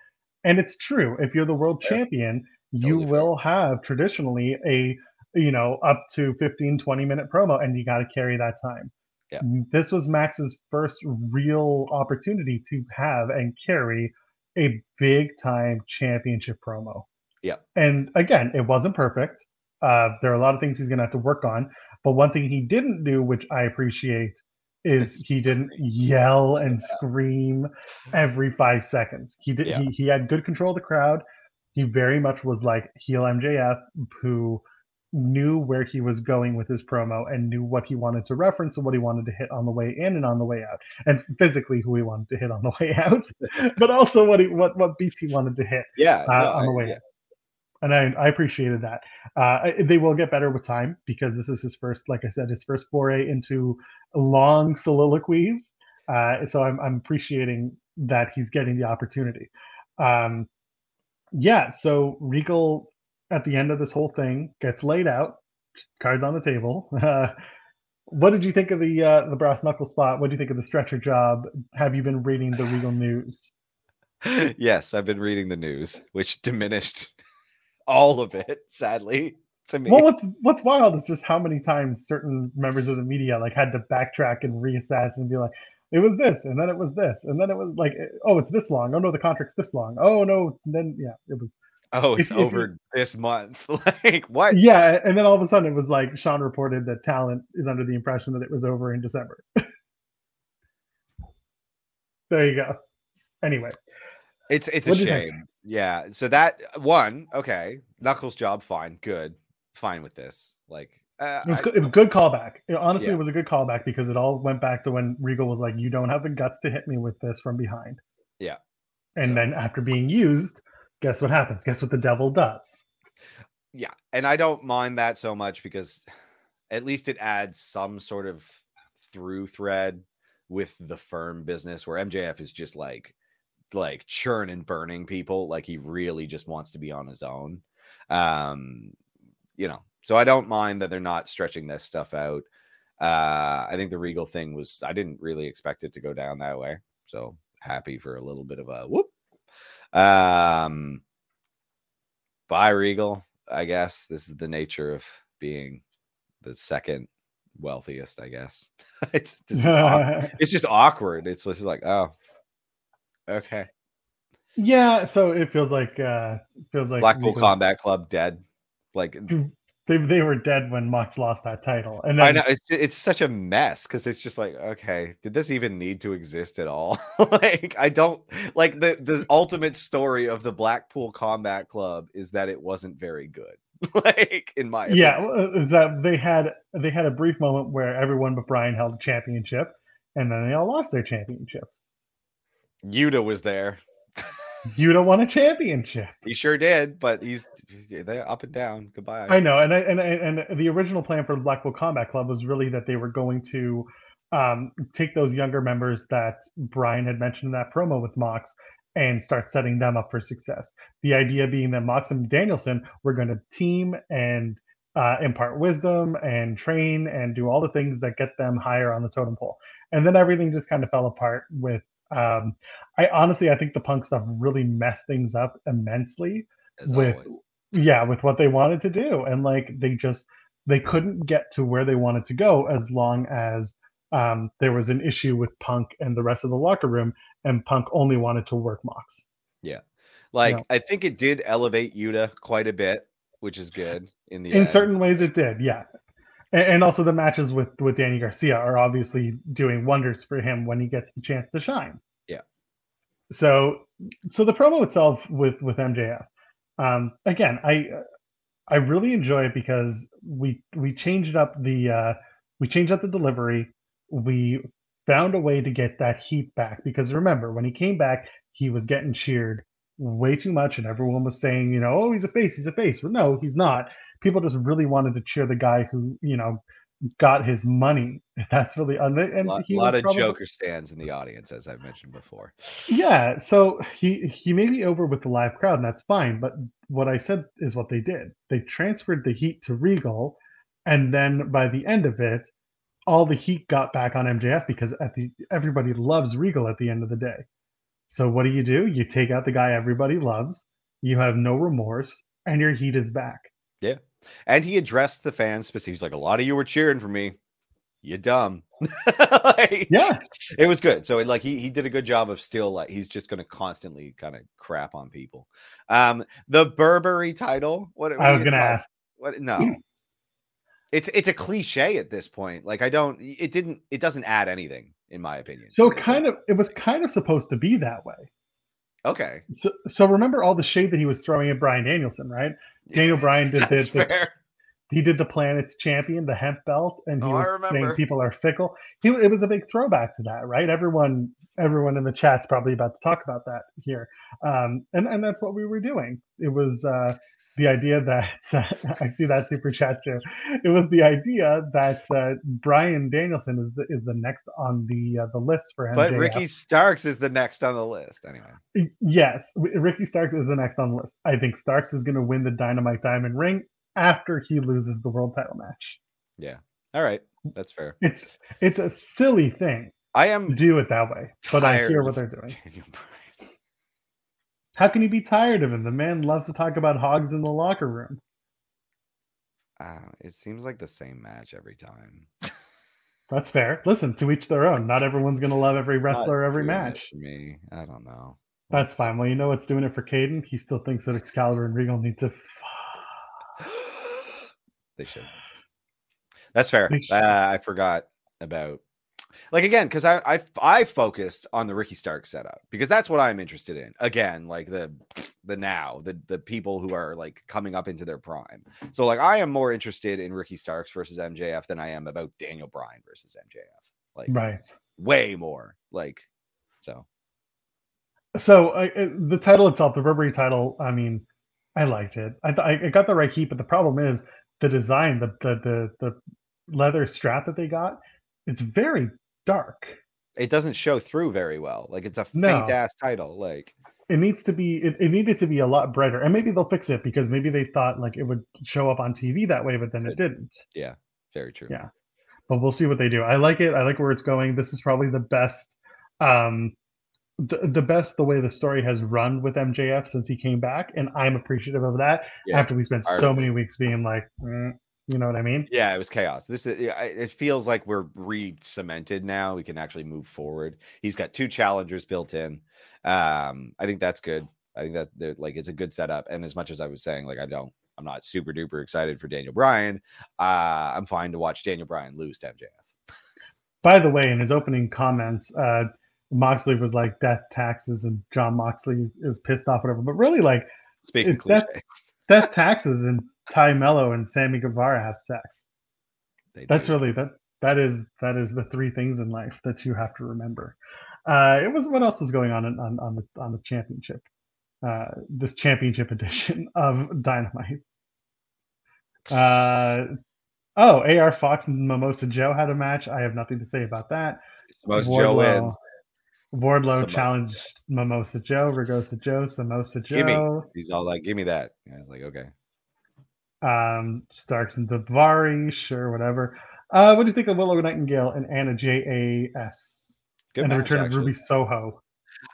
and it's true. If you're the world champion, you totally will have traditionally a you know up to 15 20 minute promo and you got to carry that time yeah. This was Max's first real opportunity to have and carry a big time championship promo. Yeah. And again, it wasn't perfect. Uh, there are a lot of things he's going to have to work on. But one thing he didn't do, which I appreciate, is he didn't yell and scream every five seconds. He did. Yeah. He, he had good control of the crowd. He very much was like heel MJF, who knew where he was going with his promo and knew what he wanted to reference and what he wanted to hit on the way in and on the way out, and physically who he wanted to hit on the way out, but also what he what what beats he wanted to hit yeah, uh, no, on the way I, yeah. And I, I appreciated that. Uh, they will get better with time because this is his first, like I said, his first foray into long soliloquies. Uh, so I'm, I'm appreciating that he's getting the opportunity. Um, yeah, so Regal at the end of this whole thing gets laid out, cards on the table. Uh, what did you think of the uh, the brass knuckle spot? What do you think of the stretcher job? Have you been reading the Regal news? yes, I've been reading the news, which diminished all of it, sadly. To me. Well, what's what's wild is just how many times certain members of the media like had to backtrack and reassess and be like, it was this, and then it was this, and then it was like, oh, it's this long. Oh no, the contract's this long. Oh no, and then yeah, it was Oh, it's if, over if, this month. like what? Yeah, and then all of a sudden it was like Sean reported that talent is under the impression that it was over in December. there you go. Anyway, it's it's a shame. Yeah. So that one, okay, Knuckles job, fine, good, fine with this. Like uh, it, was good, it was good callback. honestly, yeah. it was a good callback because it all went back to when Regal was like, "You don't have the guts to hit me with this from behind." Yeah. And so. then after being used, guess what happens? Guess what the devil does? Yeah. And I don't mind that so much because at least it adds some sort of through thread with the firm business where MJF is just like like churn and burning people like he really just wants to be on his own um you know so i don't mind that they're not stretching this stuff out uh i think the regal thing was i didn't really expect it to go down that way so happy for a little bit of a whoop um, by Regal, I guess this is the nature of being the second wealthiest. I guess it's it's just awkward. It's just like oh, okay. Yeah, so it feels like uh feels like Blackpool Regal. Combat Club dead. Like they, they were dead when Mox lost that title. And then, I know it's it's such a mess because it's just like, okay, did this even need to exist at all? like, I don't like the the ultimate story of the Blackpool Combat Club is that it wasn't very good. like in my opinion. yeah, uh, that they had they had a brief moment where everyone but Bryan held a championship, and then they all lost their championships. Yuta was there. You don't want a championship. He sure did, but he's, they're up and down. Goodbye. I know, and I, and and the original plan for the Blackpool Combat Club was really that they were going to um, take those younger members that Bryan had mentioned in that promo with Mox and start setting them up for success. The idea being that Mox and Danielson were going to team and uh, impart wisdom and train and do all the things that get them higher on the totem pole. And then everything just kind of fell apart with um, I honestly, I think the punk stuff really messed things up immensely As with, always. yeah, with what they wanted to do, and like they just they couldn't get to where they wanted to go as long as um, there was an issue with Punk and the rest of the locker room, and Punk only wanted to work Mox. Yeah, like you know? I think it did elevate Yuta quite a bit, which is good in the in end. certain ways. It did, yeah. And, also the matches with with Danny Garcia are obviously doing wonders for him when he gets the chance to shine. Yeah. So so the promo itself with with MJF, um, again, I I really enjoy it because we we changed up the uh, we changed up the delivery. We found a way to get that heat back because remember when he came back, he was getting cheered way too much, and everyone was saying, you know, oh, he's a face, he's a face. Well, no, he's not people just really wanted to cheer the guy who you know got his money. That's really and, and a lot, lot of probably- Joker stands in the audience, as I've mentioned before. Yeah, so he he may be over with the live crowd, and that's fine. But what I said is what they did. They transferred the heat to Regal, and then by the end of it, all the heat got back on MJF because at the everybody loves Regal at the end of the day. So what do you do? You take out the guy everybody loves. You have no remorse, and your heat is back. And he addressed the fans specifically. He's like, a lot of you were cheering for me. You dumb. Like, Yeah, it was good. So like he he did a good job of still like he's just going to constantly kind of crap on people. Um, the Burberry title. What, what I was gonna ask. What? No. It's it's a cliche at this point. Like I don't. It didn't. It doesn't add anything in my opinion. So kind of, it was kind of supposed to be that way. okay. So, so remember all the shade that he was throwing at Bryan Danielson, right? Daniel Bryan did the, the he did the Planet's Champion, the hemp belt, and he Oh, was saying people are fickle. He, it was a big throwback to that, right? Everyone, everyone in the chat's probably about to talk about that here, um, and and that's what we were doing. It was uh, the idea that I see that super chat too. It was the idea that uh, Bryan Danielson is the is the next on the uh, the list for MJF. But Ricky Starks is the next on the list anyway. Yes, Ricky Starks is the next on the list. I think Starks is going to win the Dynamite Diamond Ring after he loses the world title match. Yeah. All right, that's fair. It's it's a silly thing I am do it that way, but I hear what they're doing. How can you be tired of him? The man loves to talk about hogs in the locker room. Uh, it seems like the same match every time. That's fair. Listen, to each their own. Not everyone's going to love every wrestler every match. me. I don't know. That's fine. Well, you know what's doing it for Caden? He still thinks that Excalibur and Regal need to. they should. That's fair. They should. Uh, I forgot about like again because I, I I focused on the Ricky Stark setup because that's what I'm interested in. Again, like the the now the the people who are like coming up into their prime. So like I am more interested in Ricky Starks versus MJF than I am about Daniel Bryan versus MJF. Like Right. way more. Like so So uh, the title itself, the Burberry title. I mean, I liked it. I th- I got the right heat, but the problem is the design, the the the, the leather strap that they got. It's very dark. it doesn't show through very well. Like it's a No. faint ass title. Like It needs to be. It, it needed to be a lot brighter, and maybe they'll fix it because maybe they thought like it would show up on TV that way, but then it didn't. Yeah, very true. Yeah. But we'll see what they do. I like it. I like where it's going. This is probably the best. Um, the, the best the way the story has run with MJF since he came back, and I'm appreciative of that. Yeah. After we spent so many weeks being like, mm, you know what I mean? Yeah, it was chaos. This is it feels like we're re-cemented now. We can actually move forward. He's got two challengers built in. Um, I think that's good. I think that they're- like it's a good setup. And as much as I was saying, like I don't, I'm not super duper excited for Daniel Bryan. Uh, I'm fine to watch Daniel Bryan lose to MJF. By the way, in his opening comments, uh, Moxley was like death taxes, and Jon Moxley is pissed off, whatever. But really, like Speaking cliches, death taxes and Tay Melo and Sammy Guevara have sex. they That's do. really that. That is that is the three things in life that you have to remember. Uh, it was what else was going on in, on on the on the championship, uh, this championship edition of Dynamite. Uh, oh, AR Fox and Mimosa Joe had a match. I have nothing to say about that. most Joe wins. Wardlow Samo- challenged Mimosa Joe, Ragosa Joe, Samosa. Joe, He's all like, "Give me that." And I was like, "Okay." Um, Starks and Davari, sure, whatever. Uh, what do you think of Willow Nightingale and Anna Jay A S? Good and the match, return of. Ruby Soho.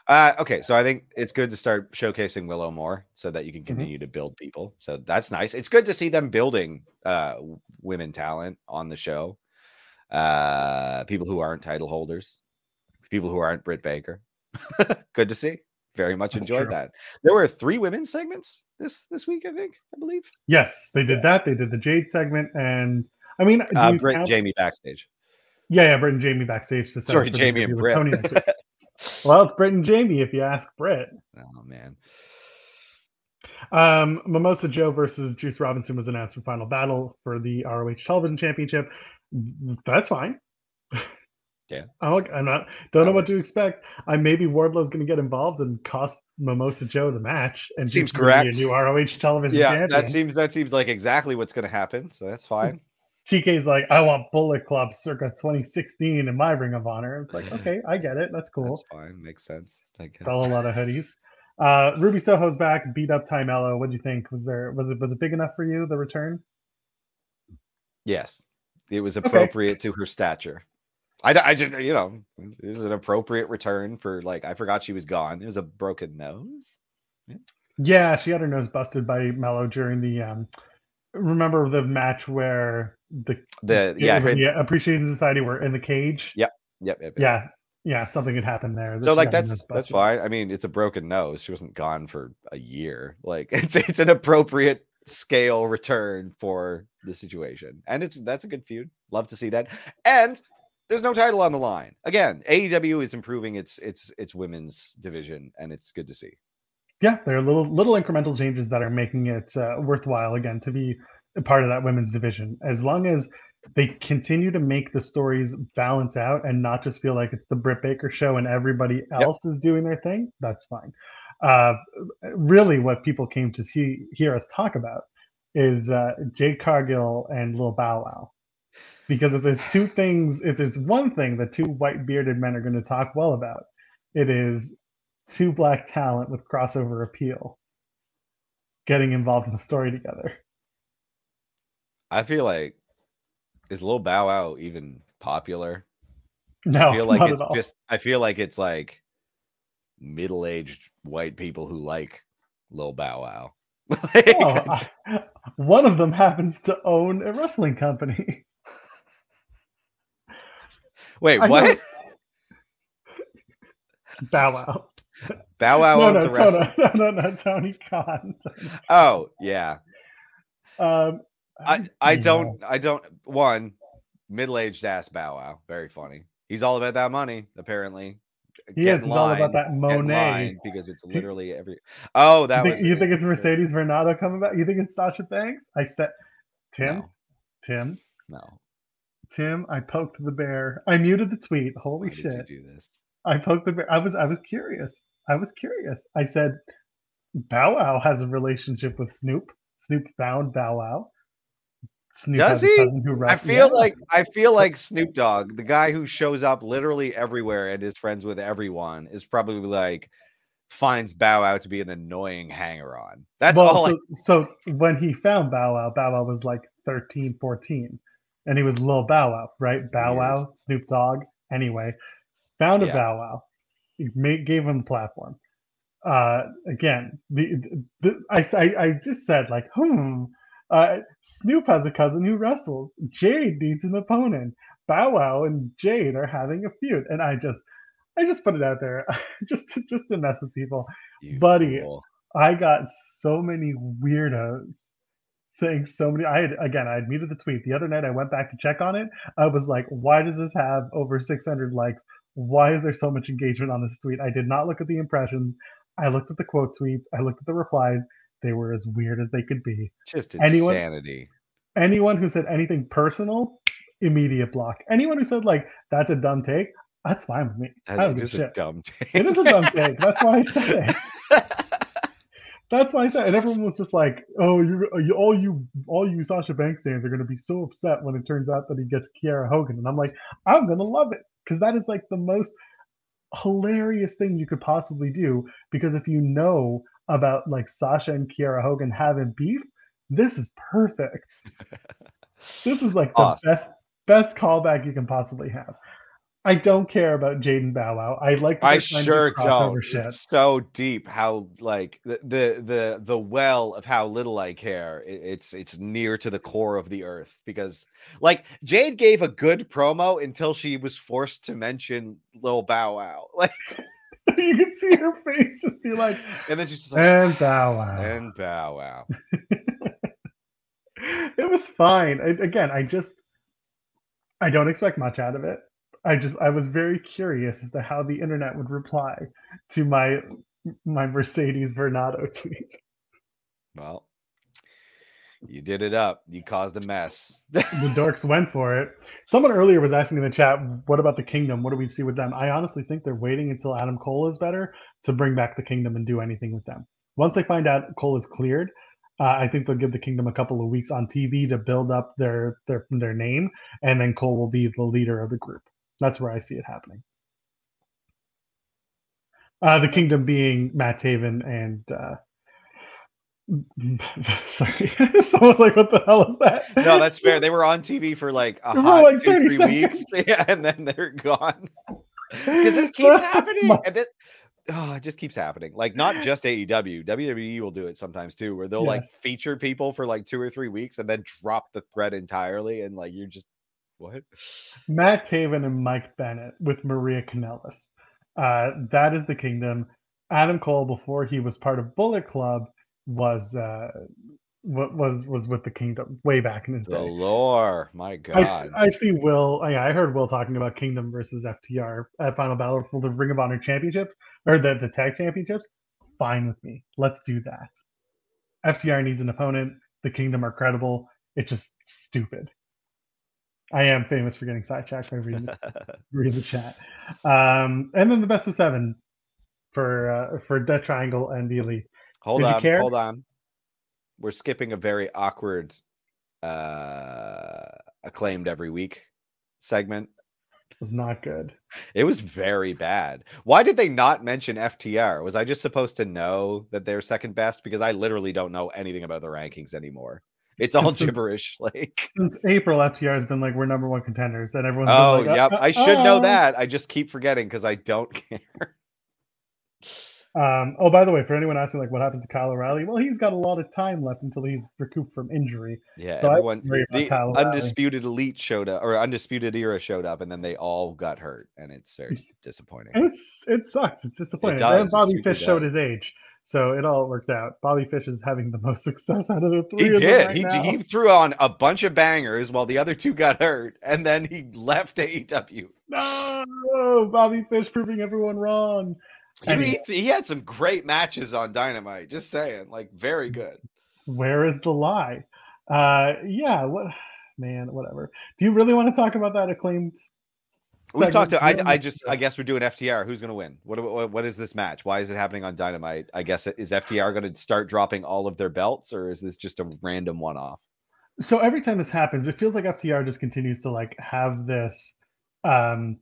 Uh, okay, so I think it's good to start showcasing Willow more so that Mm-hmm. you can continue to build people. So that's nice. It's good to see them building uh, women talent on the show. Uh, people who aren't title holders, people who aren't Britt Baker. good to see. Very much That's enjoyed true. that. There were three women segments this this week, I think. I believe. Yes, they did that. They did the Jade segment, and I mean, Uh, Britt and count- Jamie backstage. yeah, yeah, Britt and Jamie backstage to Sorry, up for the Jamie and Britt. Well, it's Britt and Jamie if you ask Britt. oh man. Um, Mimosa Joe versus Juice Robinson was announced for final battle for the ROH Television Championship. That's fine. Yeah. Not- I'm not. Don't know what to expect. I maybe Wardlow's going to get involved and cost Mimosa Joe the match. And Seems Juice is gonna be correct. A new ROH Television Yeah, champion. that seems that seems like exactly what's going to happen. So that's fine. TK's like, I want Bullet Club circa 2016 in my Ring of Honor. It's like, okay, I get it. That's cool. That's fine. Makes sense. I guess. Sell a lot of hoodies. Uh, Ruby Soho's back, beat up Tay Melo. What do you think? Was there was it was it big enough for you the return? Yes, it was appropriate to her stature. I, I just you know it was an appropriate return for like I forgot she was gone. It was a broken nose. Yeah, she had her nose busted by Melo during the um. Remember the match where the The yeah, her- the Appreciation Society were in the cage? Yep, yep, yep. Yeah, yeah, something had happened there. So like that's that's fine. I mean, it's a broken nose. She wasn't gone for a year. Like it's it's an appropriate scale return for the situation, and it's that's a good feud. Love to see that. And there's no title on the line. Again, AEW is improving its its its women's division, and it's good to see. Yeah, there are little little incremental changes that are making it uh, worthwhile again to be a part of that women's division. As long as they continue to make the stories balance out and not just feel like it's the Britt Baker show and everybody else is doing their thing, that's fine. Uh, really, what people came to see hear us talk about is uh, Jade Cargill and Lil Bow Wow. Because if there's two things, if there's one thing that two white bearded men are going to talk well about, it is two black talent with crossover appeal getting involved in the story together. I feel like is Lil Bow Wow even popular? No, I feel like it's just I feel like it's like middle-aged white people who like Lil Bow Wow. Like, Oh, I- one of them happens to own a wrestling company. Wait, I what? Bow Wow. Bow Wow no, owns no, a wrestling. no, no, no, no, Tony Khan. Oh, yeah. Um, I, I don't I don't one middle-aged ass Bow Wow. Very funny. He's all about that money, apparently. He Get is. all about that Monet. because it's literally every Oh, that you think, was you think it's Mercedes Varnado coming back? You think it's Sasha Banks? I said, Tim, No, Tim, no. Tim. I poked the bear. I muted the tweet. Holy Why shit! did you do this? I poked the bear. I was I was curious. I was curious. I said, Bow Wow has a relationship with Snoop. Snoop found Bow Wow. Snoop Does he? I feel Yeah. like I feel like Snoop Dogg, the guy who shows up literally everywhere and is friends with everyone, is probably like finds Bow Wow to be an annoying hanger on. That's well, all. I, so, so when he found Bow Wow, Bow Wow was like 13, 14. And he was Lil Bow Wow, right? Bow. Wow, Snoop Dogg. Anyway, found a Yeah. Bow Wow. He made, gave him a platform. Uh, again, the, the I, I, I just said like, hmm. Uh, Snoop has a cousin who wrestles. Jade needs an opponent. Bow Wow and Jade are having a feud, and I just, I just put it out there, just to, just to mess with people. you buddy, fool. I got so many weirdos saying so many. I had again, I had muted the tweet the other night. I went back to check on it. I was like, why does this have over 600 likes? Why is there so much engagement on this tweet? I did not look at the impressions. I looked at the quote tweets. I looked at the replies. They were as weird as they could be. Just anyone- insanity. Anyone who said anything personal, immediate block. Anyone who said like that's a dumb take, that's fine with me. I That give a a dumb take. It is a dumb take. That's why I said it. That's why I said, and everyone was just like, "Oh, you, you all you, all you Sasha Banks fans are going to be so upset when it turns out that he gets Kiera Hogan." And I'm like, "I'm going to love it because that is like the most hilarious thing you could possibly do. Because if you know about like Sasha and Kiera Hogan having beef, this is perfect. This is like the Awesome. best best callback you can possibly have. I don't care about Jaden Bow Wow. I like. I they're trying to do sure don't. Shit. It's so deep how like the, the the the well of how little I care. it's it's near to the core of the earth because like Jade gave a good promo until she was forced to mention Lil Bow Wow. Like you can see her face just be like, and then she's just like and Bow Wow. and Bow Wow. it was fine. I, again, I just, I don't expect much out of it. I just, I was very curious as to how the internet would reply to my my Mercedes Varnado tweet. Well, you did it up. You caused a mess. The dorks went for it. Someone earlier was asking in the chat, "What about the Kingdom? What do we see with them?" I honestly think they're waiting until Adam Cole is better to bring back the Kingdom and do anything with them. Once they find out Cole is cleared, Uh, I think they'll give the Kingdom a couple of weeks on TV to build up their their their name, and then Cole will be the leader of the group. That's where I see it happening. Uh, the Kingdom being Matt Taven and uh, sorry, someone's like, "What the hell is that?" No, that's fair. They were on TV for like a hot like two, three seconds. weeks, yeah, and then they're gone. Because this keeps happening, and this, oh, it just keeps happening. Like not just AEW, WWE will do it sometimes too, where they'll like feature people for like two or three weeks and then drop the thread entirely, and like you're just what? Matt Taven and Mike Bennett with Maria Kanellis. Uh, that is the Kingdom. Adam Cole, before he was part of Bullet Club, was uh, was was with the Kingdom way back in his The day. lore, my I, god. s- I see Will. oh, Yeah, I heard Will talking about Kingdom versus FTR at Final Battle for the Ring of Honor Championship or the, the Tag Championships. Fine with me. Let's do that. FTR needs an opponent. The Kingdom are credible. It's just stupid. I am famous for getting sidetracked by reading the, reading the chat. Um, and then the best of seven for uh, for Death Triangle and the Elite. hold Did on, hold on. We're skipping a very awkward uh acclaimed every week segment. It was not good. It was very bad. Why did they not mention FTR? Was I just supposed to know that they're second best? Because I literally don't know anything about the rankings anymore. It's all Since- gibberish. Like, Since April, FTR has been like we're number one contenders, and everyone's oh, like, yep. uh, I should know uh, that. I just keep forgetting because I don't care. Um, oh, by the way, for anyone asking like what happened to Kyle O'Reilly, well, he's got a lot of time left until he's recouped from injury. Yeah, So everyone, the undisputed elite showed up, or undisputed era showed up, and then they all got hurt, and it's very disappointing. It's it sucks. It's disappointing. does, And Bobby Fish showed his age, so it all worked out. Bobby Fish is having the most success out of the three. He did. right he, now. he threw on a bunch of bangers while the other two got hurt, and then he left AEW. No, Bobby Fish proving everyone wrong. He, Anyway. he, he had some great matches on Dynamite. Just saying, like very good. Where is the lie? Uh, yeah. What, man? Whatever. Do you really want to talk about that acclaimed? We talked to. I, I just. I guess we're doing FTR. Who's going to win? What, what? What is this match? Why is it happening on Dynamite? I guess it- is FTR going to start dropping all of their belts, or is this just a random one-off? so every time this happens, it feels like FTR just continues to like have this um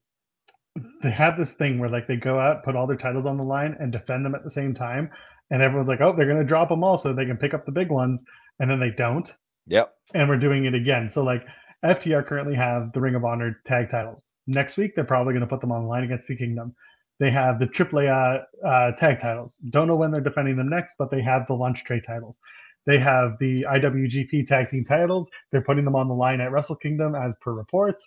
they have this thing where like they go out, put all their titles on the line and defend them at the same time. And everyone's like, oh, they're gonna drop them all so they can pick up the big ones, and then they don't. Yep. And we're doing it again. So like FTR currently have the Ring of Honor tag titles. Next week they're probably gonna put them on the line against the Kingdom. They have the AAA uh, uh, tag titles. Don't know when they're defending them next, but they have the lunch tray titles. They have the IWGP tag team titles. They're putting them on the line at Wrestle Kingdom as per reports.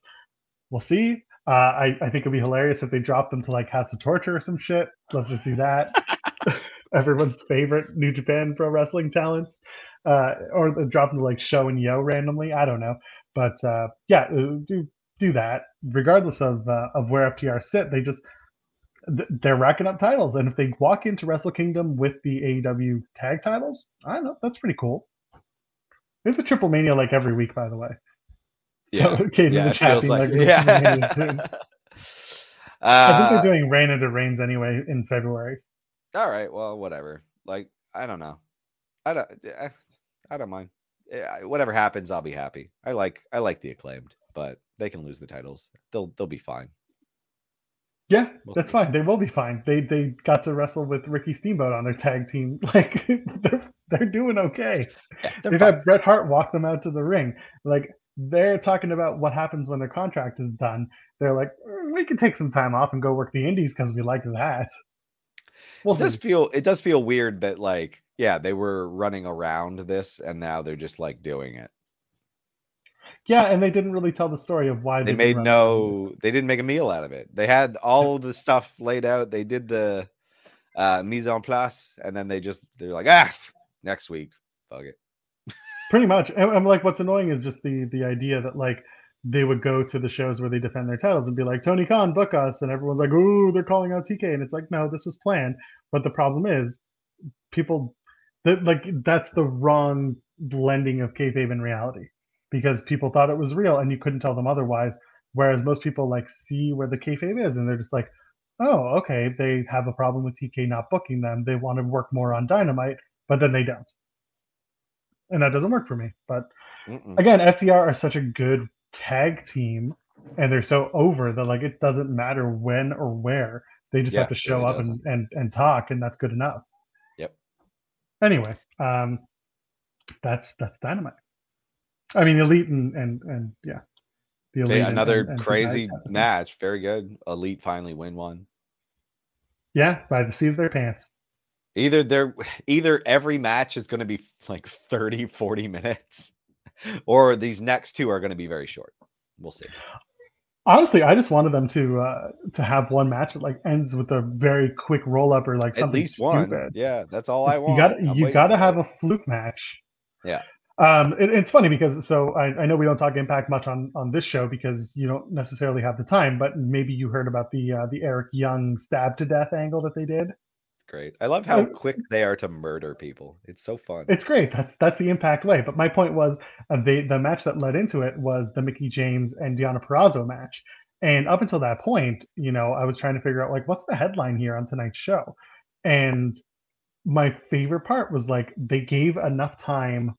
We'll see. Uh, I, I think it'd be hilarious if they dropped them to like House of Torture or some shit. Let's just do that. Everyone's favorite New Japan Pro Wrestling talents, uh, or they drop them to like Sho and Yoh randomly. I don't know, but uh, yeah, uh, do do that. Regardless of uh, of where FTR sit, they just they're racking up titles, and if they walk into Wrestle Kingdom with the AEW tag titles, I don't know. That's pretty cool. There's a Triplemania like every week, by the way. Yeah. So, yeah. the It chat feels being like. like, "There's Triplemania Yeah. soon." I think Uh, they're doing Rey de Reyes anyway in February. all right. Well, whatever. Like, I don't know. I don't. I, I don't mind. Eh, I- Whatever happens, I'll be happy. I like. I like the acclaimed, but they can lose the titles. They'll. They'll be fine. Yeah, We'll that's see. fine. They will be fine. They they got to wrestle with Ricky Steamboat on their tag team. Like they're they're doing okay. Yeah, They've fine. had Bret Hart walk them out to the ring. Like they're talking about what happens when their contract is done. They're like, "Mm, we can take some time off and go work the indies because we like that. We'll it does feel it does feel weird that like yeah they were running around this and now they're just like doing it Yeah, and they didn't really tell the story of why they made no they didn't make a meal out of it. They had all the stuff laid out. They did the uh mise en place and then they just they're like ah next week. Fuck it. Pretty much. And I'm like, what's annoying is just the the idea that like they would go to the shows where they defend their titles and be like, Tony Khan, book us, and everyone's like, ooh, they're calling out TK, and it's like, no, this was planned. But the problem is, people that like that's the wrong blending of kayfabe and reality because people thought it was real and you couldn't tell them otherwise. Whereas most people like see where the kayfabe is and they're just like, oh, okay, they have a problem with TK not booking them. They want to work more on Dynamite, but then they don't. and that doesn't work for me. But Mm-mm. again, FTR are such a good tag team, and they're so over that like it doesn't matter when or where. They just Yeah, have to show really up and, and and talk, and that's good enough. Yep. Anyway, um, that's that's dynamite. I mean, elite and and and yeah, the elite. another and- and crazy match. Very good. Elite finally win one. Yeah, by the seat of their pants. Either they're either every match is going to be like 30, 40 minutes, or these next two are going to be very short. We'll see. Honestly, I just wanted them to uh to have one match that like ends with a very quick roll up or like At something least one. stupid. Yeah, that's all I want. You got you got to have a fluke match. Yeah. Um, it, it's funny because so I, I know we don't talk Impact much on on this show because you don't necessarily have the time, but maybe you heard about the uh, the Eric Young stab to death angle that they did. It's great. I love how quick they are to murder people. It's so fun. It's great. That's that's the Impact way. But my point was uh, the the match that led into it was the Mickie James and Deonna Purrazzo match. And up until that point, you know, I was trying to figure out like what's the headline here on tonight's show. And my favorite part was like they gave enough time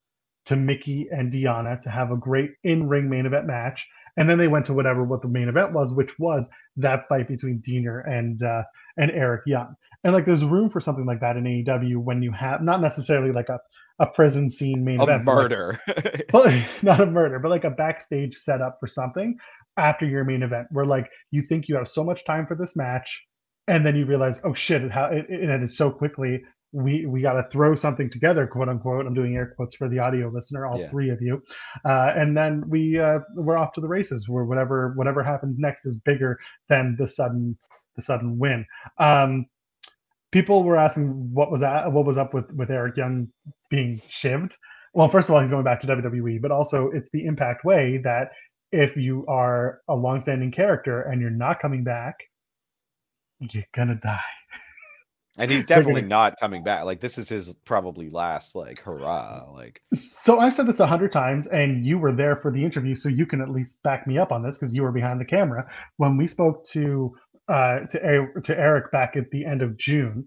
to Mickie and Deonna to have a great in-ring main event match. And then they went to whatever what the main event was, which was that fight between Deaner and uh, and Eric Young. And like there's room for something like that in AEW when you have not necessarily like a, a prison scene main A event. but, like, murder. but not a murder, but like a backstage setup for something after your main event, where like you think you have so much time for this match, and then you realize, oh shit, it how it, it ended so quickly. We we got to throw something together, quote unquote. I'm doing air quotes for the audio listener, all Yeah. three of you, uh, and then we uh, we're off to the races. Where whatever whatever happens next is bigger than the sudden the sudden win. Um, people were asking what was that, what was up with with Eric Young being shivved. Well, first of all, he's going back to WWE, but also it's the Impact way that if you are a long-standing character and you're not coming back, you're gonna die. And he's definitely gonna- not coming back. Like this is his probably last like hurrah. Like So I've said this a hundred times, and you were there for the interview, so you can at least back me up on this because you were behind the camera when we spoke to uh, to to Eric back at the end of June.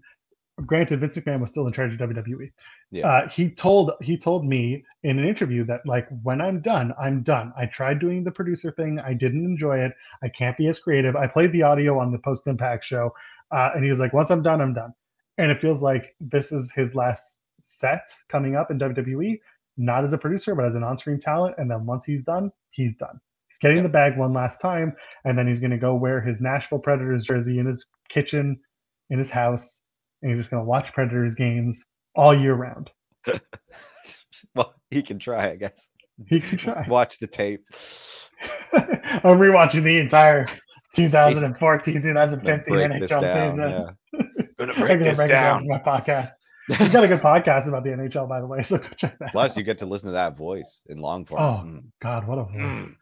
Granted, Vince McMahon was still in charge of WWE. Yeah. Uh, he told he told me in an interview that like when I'm done, I'm done. I tried doing the producer thing. I didn't enjoy it. I can't be as creative. I played the audio on the post impact show, uh, and he was like, once I'm done, I'm done. And it feels like this is his last set coming up in WWE not as a producer, but as an on-screen talent. And then once he's done, he's done. He's getting Yep. the bag one last time, and then he's going to go wear his Nashville Predators jersey in his kitchen, in his house, and he's just going to watch Predators games all year round. well, he can try, I guess. He can try. Watch the tape. I'm rewatching the entire 2014, Gonna 2015 break NHL season. Yeah. Gonna I'm break gonna this break down down. my podcast. He's got a good podcast about the NHL, by the way. So go check that. Plus, out. you get to listen to that voice in long form. Oh, Mm, God, what a voice. mm.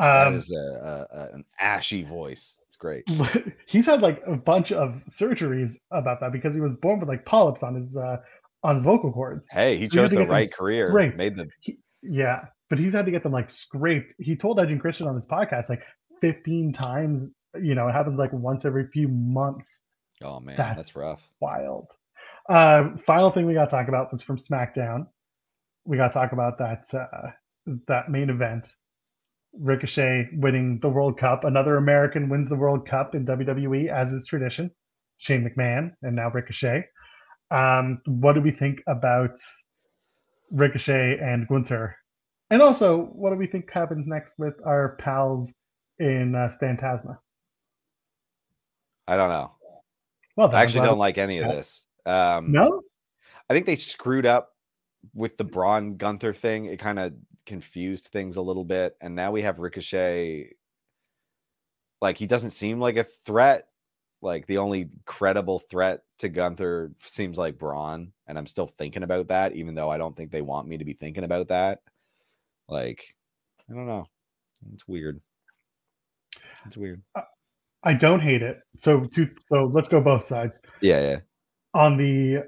That Um, is a, a, a- an ashy voice. It's great. he's had like a bunch of surgeries about that because he was born with like polyps on his uh on his vocal cords. Hey, he So chose have to the right career. scraped. Made the He, yeah, but he's had to get them like scraped. He told Edge and Christian on his podcast like 15 times. You know, it happens like once every few months. Oh man, That's- that's rough. Wild. Uh, final thing we got to talk about was from SmackDown. We got to talk about that uh, that main event. Ricochet winning the World Cup. Another American wins the World Cup in WWE, as is tradition. Shane McMahon and now Ricochet. Um, what do we think about Ricochet and Gunther? And also, what do we think happens next with our pals in uh, Stantasma? I don't know. Well, I actually don't like any of this. Um, No, I think they screwed up with the Braun Gunther thing. It kind of confused things a little bit, and now we have Ricochet. Like he doesn't seem like a threat. Like the only credible threat to Gunther seems like Braun, and I'm still thinking about that, even though I don't think they want me to be thinking about that. Like, I don't know. It's weird. It's weird. I don't hate it. So, to, so let's go both sides. Yeah, yeah. on the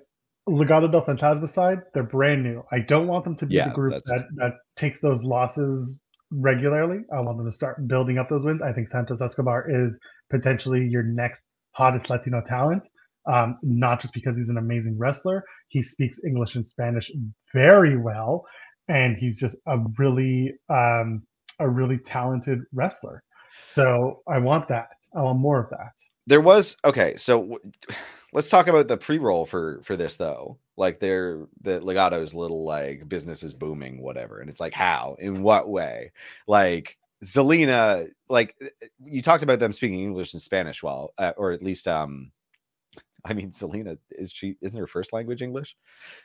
Legado del Fantasma side, they're brand new. I don't want them to be Yeah, the group that's- that, that takes those losses regularly. I want them to start building up those wins. I think Santos Escobar is potentially your next hottest Latino talent. Um, not just because he's an amazing wrestler, he speaks English and Spanish very well, and he's just a really um, a really talented wrestler. So I want that. I want more of that. There was okay, so let's talk about the pre-roll for for this though. Like they're the Legado's little like business is booming, whatever. And it's like how? In what way? Like Zelina, like you talked about them speaking English and Spanish well, uh, or at least um I mean, Zelina is she isn't her first language English?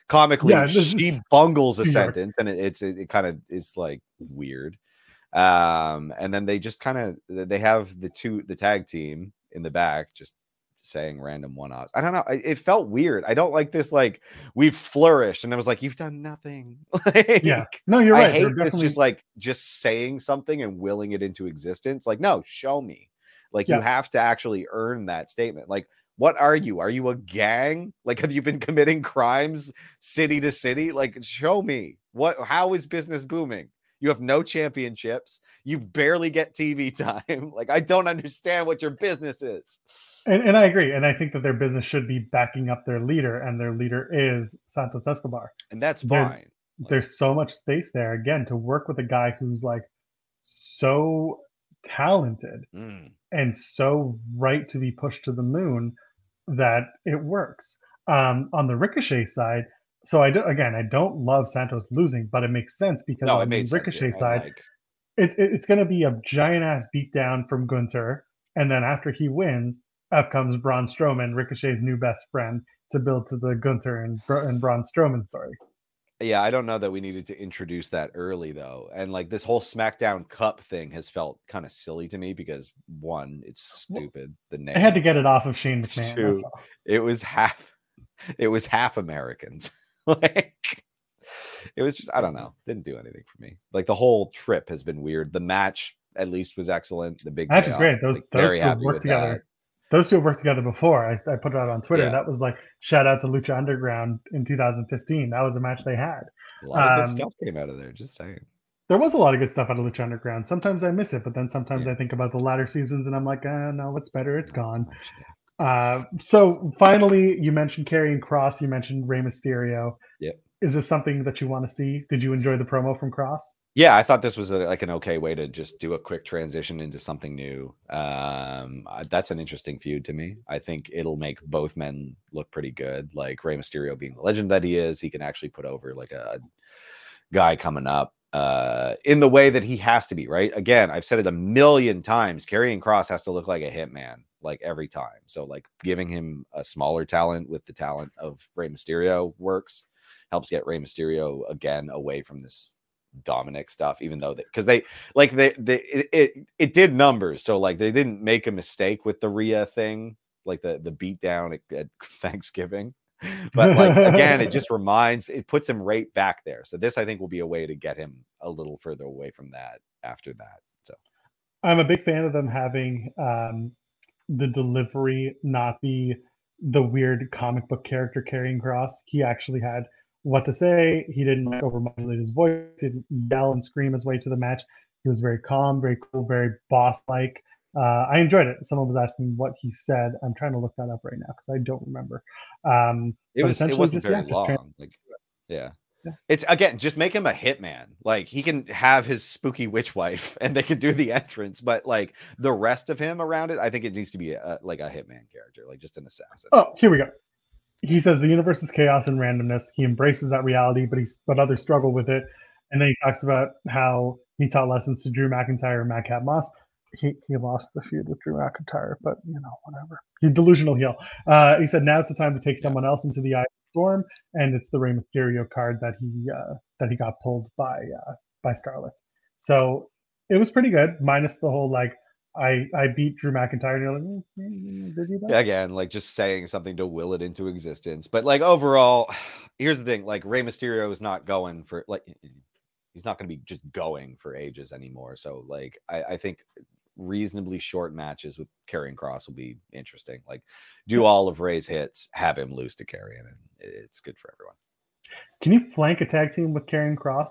Comically, yeah, she bungles a sentence, and it, it's it, it kind of is like weird. Um, and then they just kind of they have the two the tag team in the back just saying random one offs. I don't know. It felt weird. I don't like this. Like we've flourished, and I was like, "You've done nothing." like, yeah, no, you're right. I hate definitely... this. Just like just saying something and willing it into existence. Like, no, show me. Like yeah. you have to actually earn that statement. Like, what are you? Are you a gang? Like, have you been committing crimes city to city? Like, show me what. How is business booming? You have no championships. You barely get TV time. like, I don't understand what your business is. And, and I agree. And I think that their business should be backing up their leader, and their leader is Santos Escobar. And that's there's, fine. There's so much space there, again, to work with a guy who's like so talented mm. and so right to be pushed to the moon that it works. Um, on the Ricochet side, so I do, again, I don't love Santos losing, but it makes sense because no, on the Ricochet sense, side, like... it, it, it's going to be a giant ass beatdown from Gunther, and then after he wins, up comes Braun Strowman, Ricochet's new best friend, to build to the Gunther and, and Braun Strowman story. Yeah, I don't know that we needed to introduce that early though. And like this whole SmackDown Cup thing has felt kind of silly to me because one, it's stupid. The name I had to get it off of Shane McMahon. Two, it was half it was half Americans. like it was just I don't know, didn't do anything for me. Like the whole trip has been weird. The match at least was excellent. The big match is great. Those like, those two work together. That. Those two worked together before. I, I put it out on Twitter. Yeah. That was like shout out to Lucha Underground in 2015. That was a match they had. A lot of um, good stuff came out of there. Just saying. There was a lot of good stuff out of Lucha Underground. Sometimes I miss it, but then sometimes yeah. I think about the latter seasons and I'm like, ah, no, what's better? It's gone. Uh, so finally, you mentioned Karrion Kross. You mentioned Rey Mysterio. Yeah. Is this something that you want to see? Did you enjoy the promo from Kross? Yeah, I thought this was a, like an okay way to just do a quick transition into something new. Um, that's an interesting feud to me. I think it'll make both men look pretty good. Like Rey Mysterio being the legend that he is, he can actually put over like a guy coming up uh, in the way that he has to be. Right? Again, I've said it a million times. Karrion Kross has to look like a hitman like every time. So like giving him a smaller talent with the talent of Rey Mysterio works helps get Rey Mysterio again away from this Dominic stuff, even though because they, they, like they, they it, it, it did numbers, so like they didn't make a mistake with the Rhea thing, like the the beat down at, at Thanksgiving. But like again, it just reminds it puts him right back there. So this I think will be a way to get him a little further away from that after that. So I'm a big fan of them having um the delivery not be the weird comic book character Karrion Kross. He actually had what to say. He didn't like overmodulate his voice. He didn't yell and scream his way to the match. He was very calm, very cool, very boss-like. Uh, I enjoyed it. Someone was asking what he said. I'm trying to look that up right now because I don't remember. Um, it was it wasn't just, very yeah, long. like, yeah. It's again, just make him a hitman. Like he can have his spooky witch wife, and they can do the entrance. But like the rest of him around it, I think it needs to be a, like a hitman character, like just an assassin. Oh, here we go he says the universe is chaos and randomness. He embraces that reality, but he's but others struggle with it. And then he talks about how he taught lessons to Drew McIntyre and Madcap Moss. He, he lost the feud with Drew McIntyre, but you know whatever. He's delusional heel. Uh, he said now it's the time to take someone else into the eye storm, and it's the Rey Mysterio card that he uh, that he got pulled by uh, by Scarlett. So it was pretty good, minus the whole like I I beat Drew McIntyre. And you're like, mm, mm, mm, did you? Again, like just saying something to will it into existence. But like overall, here's the thing: like Rey Mysterio is not going for like he's not going to be just going for ages anymore. So like I, I think reasonably short matches with Karrion Kross will be interesting. Like do all of Rey's hits, have him lose to Karrion, and it's good for everyone. Can you flank a tag team with Karrion Kross?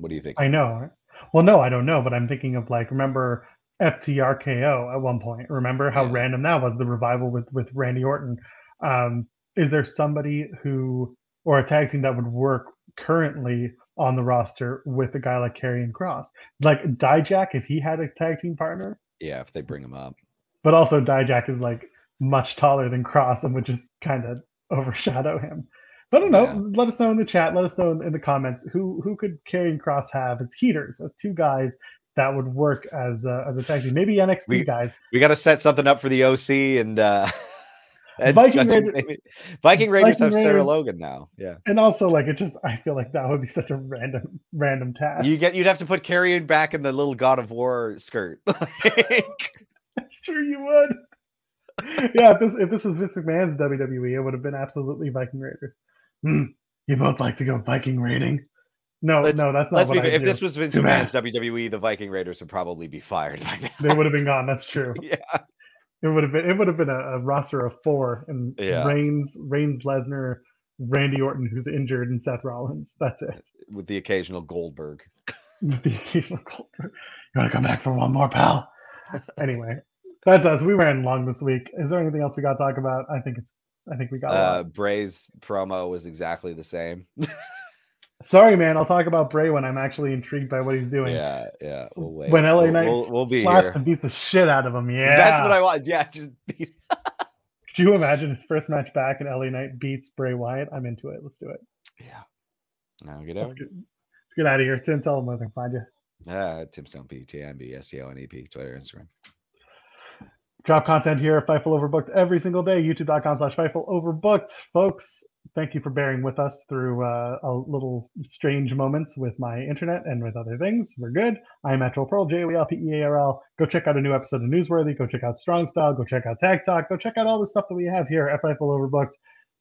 What do you think? I know. Well, no, I don't know, but I'm thinking of like remember FTRKO at one point. Remember how Yeah. random that was the revival with with Randy Orton. Um, is there somebody who or a tag team that would work currently on the roster with a guy like Karrion Kross, like Dijak if he had a tag team partner, Yeah, if they bring him up. but also Dijak is like much taller than Kross and would just kind of overshadow him. But I don't know. Yeah. Let us know in the chat. Let us know in, in the comments who who could Karrion Kross have as heaters, as two guys that would work as a, as a tag team. Maybe NXT We- guys. We got to set something up for the OC and uh Viking Judgment Raider- Viking Raiders Viking have Sarah Raiders- Logan now. Yeah. And also, like, it just, I feel like that would be such a random, random task. You get you'd have to put Karrion back in the little God of War skirt. sure you would. yeah, if this if this was Vince McMahon's WWE, it would have been absolutely Viking Raiders. Hmm, you both like to go Viking raiding? No, Let's- no, that's not Let's what be I if do. this was Vince McMahon's. WWE, the Viking Raiders would probably be fired by now. they would have been gone. That's true. yeah. It would have been. It would have been a, a roster of four, and Yeah. Reigns, Reigns, Lesnar, Randy Orton, who's injured, and Seth Rollins. That's it. With the occasional Goldberg. With the occasional Goldberg. You want to come back for one more, pal? anyway, that's us. We ran long this week. Is there anything else we got to talk about? I think it's. I think we got. Uh Bray's promo was exactly the same. Sorry, man. I'll talk about Bray when I'm actually intrigued by what he's doing. yeah, yeah. We'll wait. When LA we'll, Knight we'll, we'll be slaps here. and beats the shit out of him. Yeah, That's what I want. Yeah, just be Could you imagine his first match back and LA Knight beats Bray Wyatt? I'm into it. Let's do it. Yeah. Now get Let's out. get, let's get out of here. Tim, tell them where they can find you. Yeah, Tim Stone P, TMB, SEO, and EP, Twitter, Instagram. Drop content here at Fightful Overbooked every single day. YouTube.com slash Fightful Overbooked. Folks, thank you for bearing with us through uh, a little strange moments with my internet and with other things. We're good. I'm Metro Pearl, J O E L P E A R L. Go check out a new episode of Newsworthy. Go check out Strong Style. Go check out Tag Talk. Go check out all the stuff that we have here at Overbooked.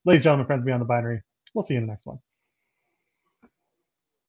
Ladies gentlemen, friends beyond the binary. We'll see you in the next one.